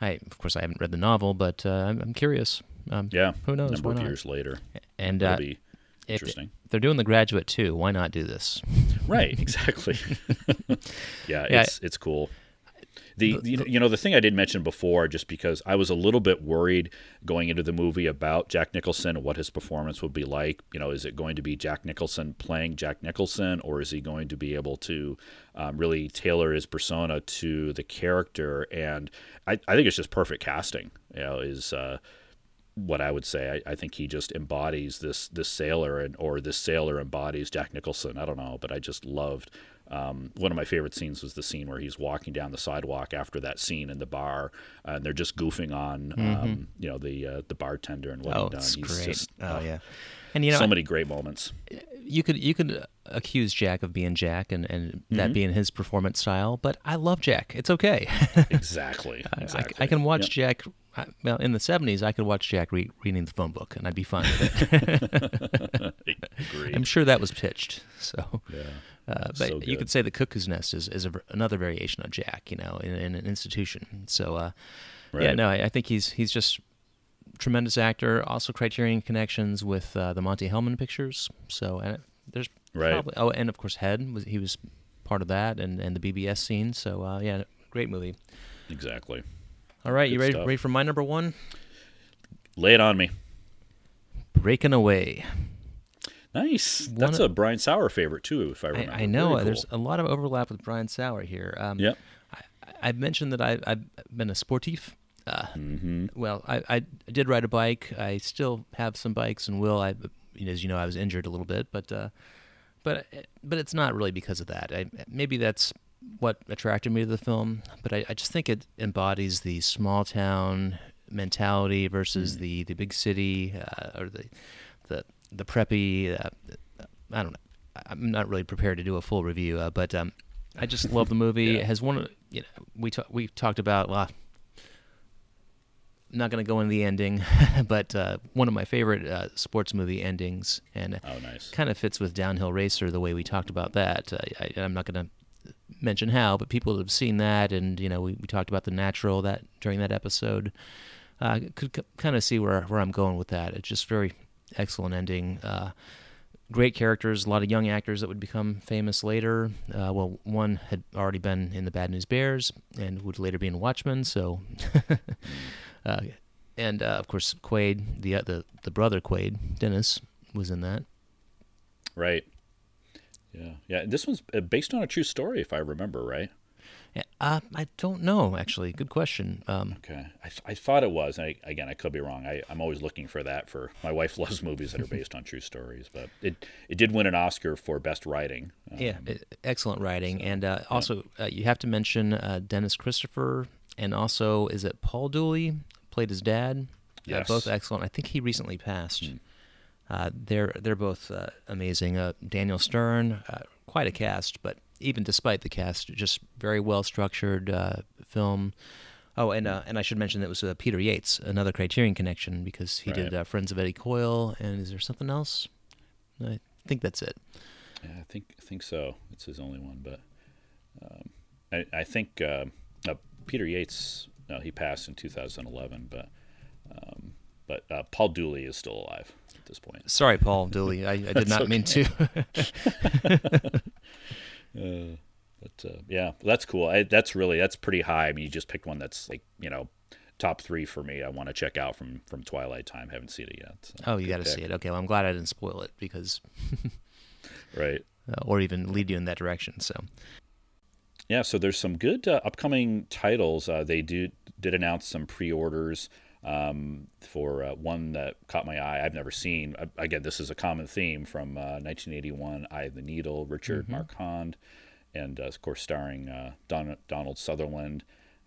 I of course I haven't read the novel, but uh, I'm, I'm curious. Um, Yeah, Who knows? number of years later, And it'll uh, be if interesting. they're doing The Graduate too, why not do this? right exactly yeah, Yeah, it's it's cool the, the you know the thing I did mention before just because I was a little bit worried going into the movie about Jack Nicholson and what his performance would be like you know is it going to be Jack Nicholson playing Jack Nicholson or is he going to be able to um, really tailor his persona to the character and I, I think it's just perfect casting you know is uh, what I would say. I, I think he just embodies this this sailor, and or this sailor embodies Jack Nicholson. I don't know, but I just loved. Um, one of my favorite scenes was the scene where he's walking down the sidewalk after that scene in the bar, uh, and they're just goofing on, um, you know, the uh, the bartender and what oh, he done. He's great. just oh uh, yeah, and you know so many great moments. you could you could accuse Jack of being Jack and, and Mm-hmm. that being his performance style, but I love Jack. It's okay. Exactly. I- exactly. I, I can watch Yep. Jack. I, well, in the '70s, I could watch Jack re- reading the phone book, and I'd be fine with it. I'm sure that was pitched. So, yeah. Uh, but So you could say the Cuckoo's Nest is, is a, another variation of Jack, you know, in, in an institution. So, uh, yeah, no, I, I think he's he's just tremendous actor. Also, Criterion connections with uh, the Monte Hellman pictures. So, and there's Right. probably oh, and of course, Head was he was part of that, and and the BBS scene. So, uh, yeah, great movie. Exactly. All right, you ready stuff. ready for my number one? Lay it on me. Breaking Away. Nice. That's a Brian Saur favorite too, if I remember. I, I know cool. there's a lot of overlap with Brian Saur here. Um, yep. I, have mentioned that I, have been a sportif. Uh, mm-hmm. Well, I, I, did ride a bike. I still have some bikes and will. I, as you know, I was injured a little bit, but uh, but but it's not really because of that. I, maybe that's what attracted me to the film, but I, I just think it embodies the small town mentality versus mm. the, the big city uh, or the the the preppy. Uh, I don't know. I'm not really prepared to do a full review, uh, but um, I just love the movie. yeah. It has one. Of you know, we ta- we talked about. Well, I'm not going to go into the ending, but uh, one of my favorite uh, sports movie endings, and oh, nice. kind of fits with Downhill Racer the way we talked about that. Uh, I, am not going to mention how, but people have seen that, and you know, we, we talked about the natural that during that episode. Uh, could c- kind of see where where I'm going with that. It's just very excellent ending. Uh, great characters, a lot of young actors that would become famous later. Uh, well, one had already been in the Bad News Bears and would later be in Watchmen. So, uh, and uh, of course Quaid, the uh, the the brother Quaid, Dennis was in that. Right. Yeah, yeah. This one's uh, based on a true story, if I remember right. Uh, I don't know, actually. Good question. Um, okay, I, th- I thought it was. I, again, I could be wrong. I, I'm always looking for that. For my wife loves movies that are based on true stories, but it it did win an Oscar for best writing. Um, yeah, excellent writing, so, and uh, also yeah. uh, you have to mention uh, Dennis Christopher, and also is it Paul Dooley played his dad? Yes. both excellent. I think he recently passed. Hmm. Uh, they're they're both uh, amazing. Daniel Stern, quite a cast, but even despite the cast, just very well structured uh, film. Oh, and uh, and I should mention that it was uh, Peter Yates, another Criterion connection, because he right. did uh, Friends of Eddie Coyle. And is there something else? I think that's it. Yeah, I think I think so. It's his only one, but um, I, I think uh, uh, Peter Yates. No, he passed in 2011, but um, but Paul Dooley is still alive at this point. Sorry, Paul Dooley. I, I did not mean to. Uh, but uh, yeah, that's cool. I, that's really that's pretty high. I mean, you just picked one that's like you know top three for me. I want to check out from from Twilight Time. Haven't seen it yet. So oh, you got to see it. Okay, well, I'm glad I didn't spoil it because right uh, or even lead you in that direction. So yeah, so there's some good uh, upcoming titles. Uh, they do did announce some pre-orders um, for uh, one that caught my eye. I've never seen. Uh, again, this is a common theme from uh, 1981. Eye of the Needle, Richard mm-hmm. Marquand, and uh, of course starring uh, Don- Donald Sutherland.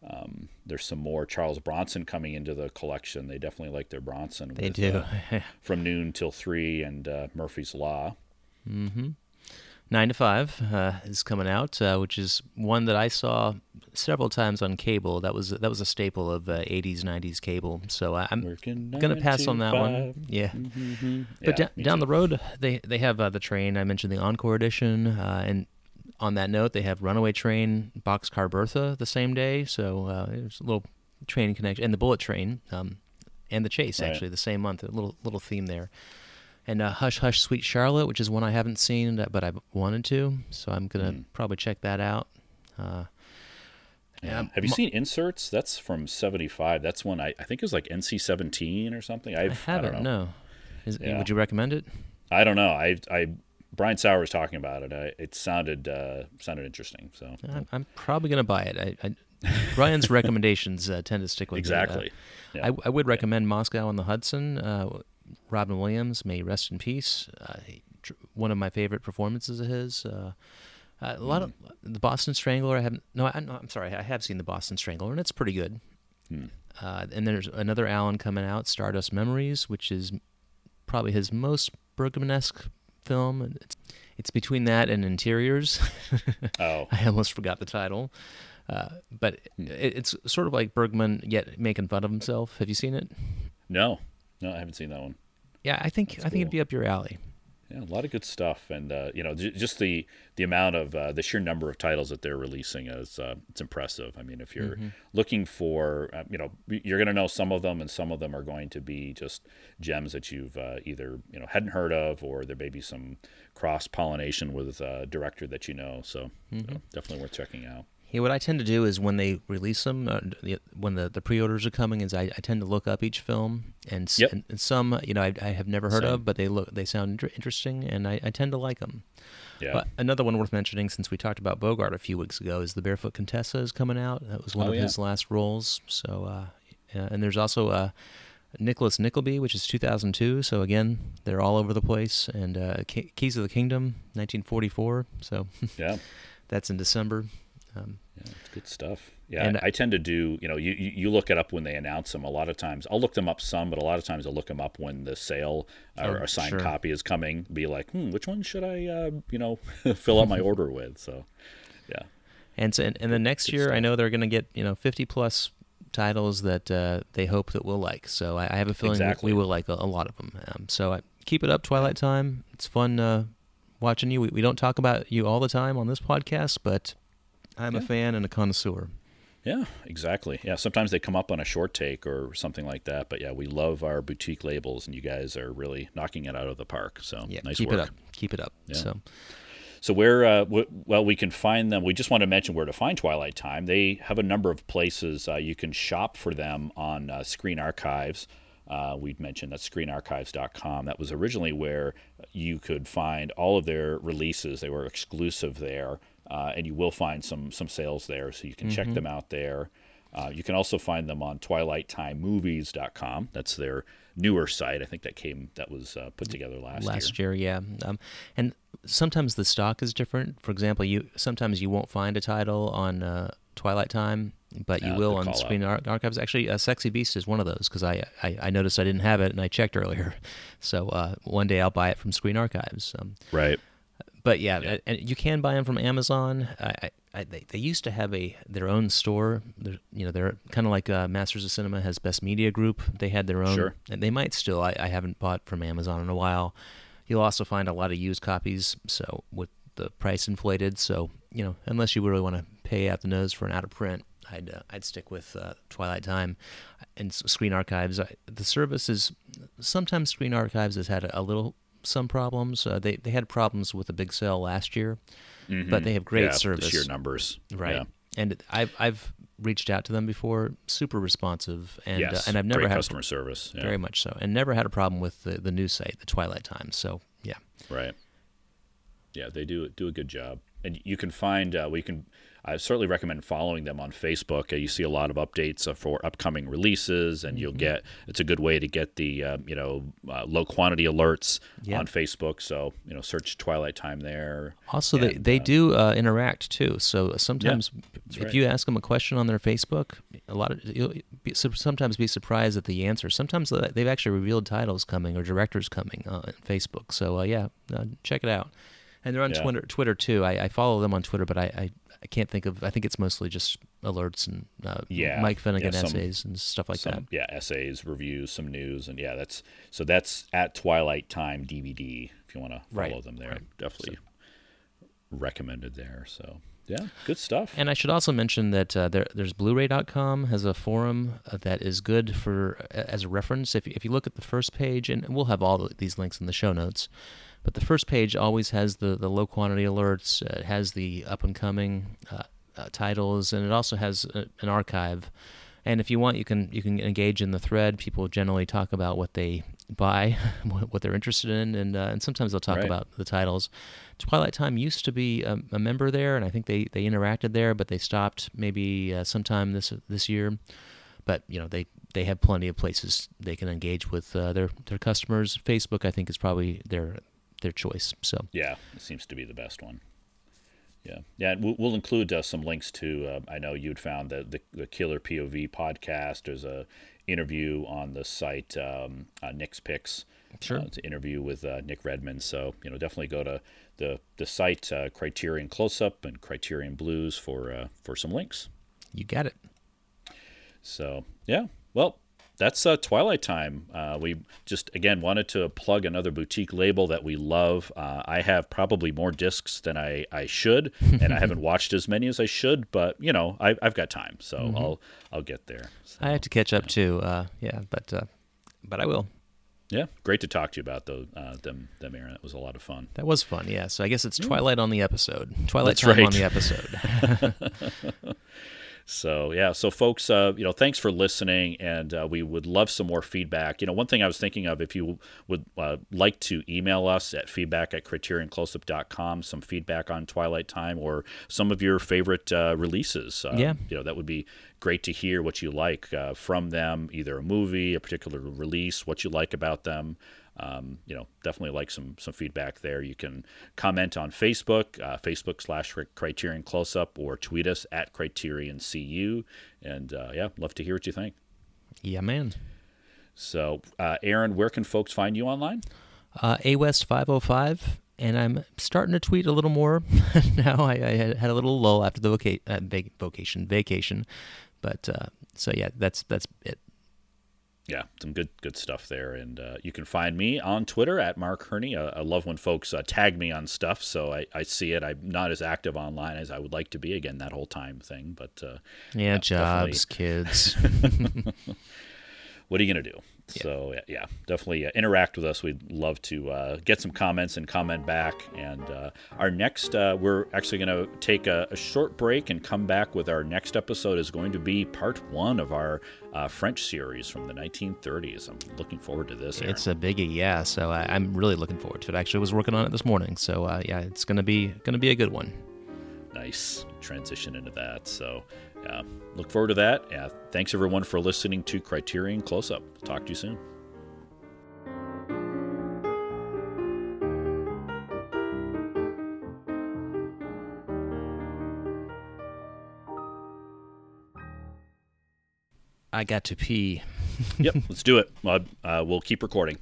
Um, there's some more Charles Bronson coming into the collection. They definitely like their Bronson. They with, do. from noon till three and Murphy's Law. Mm-hmm. Nine to Five uh, is coming out, uh, which is one that I saw several times on cable. That was that was a staple of uh, 80s, 90s cable. So I'm gonna pass on that five. one. Yeah, mm-hmm. but yeah, down too. the road they they have uh, the train. I mentioned the Encore edition, uh, and on that note, they have Runaway Train, Boxcar Bertha the same day. So uh, there's a little train connection, and the Bullet Train, um, and the Chase right. actually the same month. A little little theme there and uh, Hush Hush Sweet Charlotte, which is one I haven't seen, but I wanted to, so I'm gonna mm. probably check that out. Uh, yeah. Have you seen Inserts? That's from '75. That's one I, I think it was like NC-17 or something. I've, I haven't. I no. Is, yeah. Would you recommend it? I don't know. I I Brian Saur was talking about it. I, it sounded uh, sounded interesting. So I'm, I'm probably gonna buy it. I, I Brian's recommendations uh, tend to stick with exactly. Me. Uh, yeah. I, I would recommend Moscow on the Hudson. Uh, Robin Williams, may rest in peace. Uh, one of my favorite performances of his. Uh, uh, a lot mm. of the Boston Strangler. I haven't. No, I, no, I'm sorry. I have seen the Boston Strangler, and it's pretty good. Mm. and there's another Allen coming out, Stardust Memories, which is probably his most Bergman-esque film. It's, it's between that and Interiors. oh, I almost forgot the title. Uh, but mm. it, it's sort of like Bergman, yet making fun of himself. Have you seen it? No. No, I haven't seen that one. Yeah, I think That's I think it'd be up your alley. Yeah, a lot of good stuff, and uh, you know, j- just the the amount of uh, the sheer number of titles that they're releasing is uh, it's impressive. I mean, if you're mm-hmm. looking for, uh, you know, you're going to know some of them, and some of them are going to be just gems that you've uh, either you know hadn't heard of, or there may be some cross pollination with a director that you know. So, mm-hmm. so definitely worth checking out. Yeah, what I tend to do is when they release them, uh, the, when the, the pre-orders are coming, is I, I tend to look up each film, and, s- Yep. and, and some you know I, I have never heard Same. of, but they look they sound inter- interesting, and I, I tend to like them. Yeah. But another one worth mentioning, since we talked about Bogart a few weeks ago, is the Barefoot Contessa is coming out. That was one Oh, of yeah. his last roles. So, uh, yeah, and there's also uh, Nicholas Nickleby, which is 2002. So again, they're all over the place. And uh, Ke- Keys of the Kingdom, 1944. So yeah. that's in December. Um, Yeah, it's good stuff. Yeah, And- I, I tend to do. You know, you, you look it up when they announce them. A lot of times, I'll look them up some, but a lot of times I'll look them up when the sale or Oh, a signed sure. copy is coming. Be like, hmm, which one should I, uh, you know, fill out my order with? So, yeah, And so, and, and then next good year, I know they're going to get you know 50 plus titles that uh, they hope that we'll like. So I, I have a feeling we- Exactly. we will like a, a lot of them. Um, so I, keep it up, Twilight Time. It's fun uh, watching you. We, we don't talk about you all the time on this podcast, but I'm a fan and a connoisseur. yeah, exactly. Yeah, sometimes they come up on a short take or something like that. But yeah, we love our boutique labels, and you guys are really knocking it out of the park. So Yeah, nice keep work. it up. Keep it up. Yeah. So So where, uh, w- well, we can find them. We just want to mention where to find Twilight Time. They have a number of places uh, you can shop for them on uh, Screen Archives. Uh, we'd mentioned that's screenarchives.com. That was originally where you could find all of their releases. They were exclusive there, uh, and you will find some some sales there, so you can check them out there. Uh, you can also find them on twilighttimemovies.com. That's their newer site. I think that came that was uh, put together last, last year. year, yeah. Um, and sometimes the stock is different. For example, you sometimes you won't find a title on uh, Twilight Time, but you Yeah, will on. Screen Ar- Archives. Actually, uh, Sexy Beast is one of those because I, I I noticed I didn't have it and I checked earlier. So uh, one day I'll buy it from Screen Archives. Um, Right. But yeah, Yeah. And you can buy them from Amazon. I, I, they, they used to have a their own store. They're, you know, they're kind of like uh, Masters of Cinema has Best Media Group. They had their own, Sure. and they might still. I, I haven't bought from Amazon in a while. You'll also find a lot of used copies. So with the price inflated, so you know, unless you really want to pay out the nose for an out of print, I'd uh, I'd stick with uh, Twilight Time and Screen Archives. I, the service is sometimes Screen Archives has had a, a little some problems. Uh, they they had problems with the big sale last year, but they have great Mm-hmm. yeah, service. Sheer numbers. Right. Yeah. And I've I've reached out to them before, super responsive, and yes. uh, and I've never had a- customer service. Yeah. very much so, and never had a problem with the the new site, the Twilight Times. So yeah, Right. Yeah, they do do a good job, and you can find. Uh, we can. I certainly recommend following them on Facebook. Uh, you see a lot of updates uh, for upcoming releases, and Mm-hmm. you'll get. It's a good way to get the uh, you know uh, low quantity alerts Yeah. on Facebook. So you know, search Twilight Time there. Also, they, And, they uh, do uh, interact too. So sometimes, that's if right. you ask them a question on their Facebook, a lot of you'll be, sometimes be surprised at the answer. Sometimes they- they've actually revealed titles coming or directors coming on Facebook. So uh, yeah, uh, check it out. And they're on Yeah. Twitter, Twitter too. I, I follow them on Twitter, but I, I, I can't think of. I think it's mostly just alerts and uh, Yeah, Mike Finnegan yeah, some- essays and stuff like some, Yeah, essays, reviews, some news, and yeah, that's so that's at Twilight Time DVD. If you want to follow Right, them there, right. definitely recommended there. So yeah, good stuff. And I should also mention that uh, there, there's Blu-ray.com has a forum uh, that is good for as a reference. If if you look at the first page, and we'll have all these links in the show notes, but the first page always has the the low quantity alerts. Uh, it has the up and coming uh, uh, titles, and it also has a, an archive. And if you want, you can you can engage in the thread. People generally talk about what they buy, what they're interested in, and uh, and sometimes they'll talk Right. about the titles. Twilight Time used to be a, a member there, and I think they, they interacted there, but they stopped maybe uh, sometime this this year. But you know they, they have plenty of places they can engage with uh, their their customers. Facebook, I think, is probably their their choice. So Yeah, it seems to be the best one. Yeah, yeah. We'll, we'll include uh, some links to. Uh, I know you'd found the, the the Killer POV podcast. There's a interview on the site um, uh, Nick's Picks. Sure. Uh, it's an interview with uh, Nick Redman. So you know, definitely go to the the site uh, Criterion Close Up and Criterion Blues for uh, for some links. you got it. So yeah, well, that's uh, Twilight Time. Uh, we just again wanted to plug another boutique label that we love. Uh, I have probably more discs than I, I should, and I haven't watched as many as I should. But you know, I, I've got time, so I'll I'll get there. So, I have to catch up too. Uh, yeah, but uh, but I will. Yeah, great to talk to you about those, uh, them, them, Aaron. That was a lot of fun. That was fun. Yeah. So I guess it's Twilight on the episode. Twilight That's time right. on the episode. So yeah, so folks, uh, you know, thanks for listening, and uh, we would love some more feedback. You know, one thing I was thinking of, if you would uh, like to email us at feedback at criterioncloseup.com, some feedback on Twilight Time or some of your favorite uh, releases. Uh, Yeah. you know, that would be great to hear what you like uh, from them, either a movie, a particular release, what you like about them. Um, you know, definitely like some some feedback there. You can comment on Facebook, uh, Facebook slash Criterion Closeup, or tweet us at Criterion CU. And uh, yeah, love to hear what you think. yeah, man. So, uh, Aaron, where can folks find you online? Uh, A West 505. And I'm starting to tweet a little more now. I, I had a little lull after the voca- uh, vac- vocation vacation, but uh, so yeah, that's that's it. Yeah, some good good stuff there, and uh, you can find me on Twitter at Mark Hurne. Uh, I love when folks uh, tag me on stuff, so I, I see it. I'm not as active online as I would like to be. Again, that whole time thing, but uh, Yeah, jobs, kids. what are you going to do? So yeah, yeah, definitely uh, interact with us. We'd love to uh, get some comments and comment back. And uh, our next, uh, we're actually going to take a, a short break and come back with our next episode. Is going to be part one of our uh, French series from the 1930s. I'm looking forward to this. Aaron. It's a biggie, yeah. So I, I'm really looking forward to it. Actually, was working on it this morning, so uh, yeah, it's gonna be gonna be a good one. nice transition into that. So yeah, look forward to that. Yeah, thanks everyone for listening to Criterion Close Up. Talk to you soon. I got to pee. yep, let's do it. Uh, uh, we'll keep recording.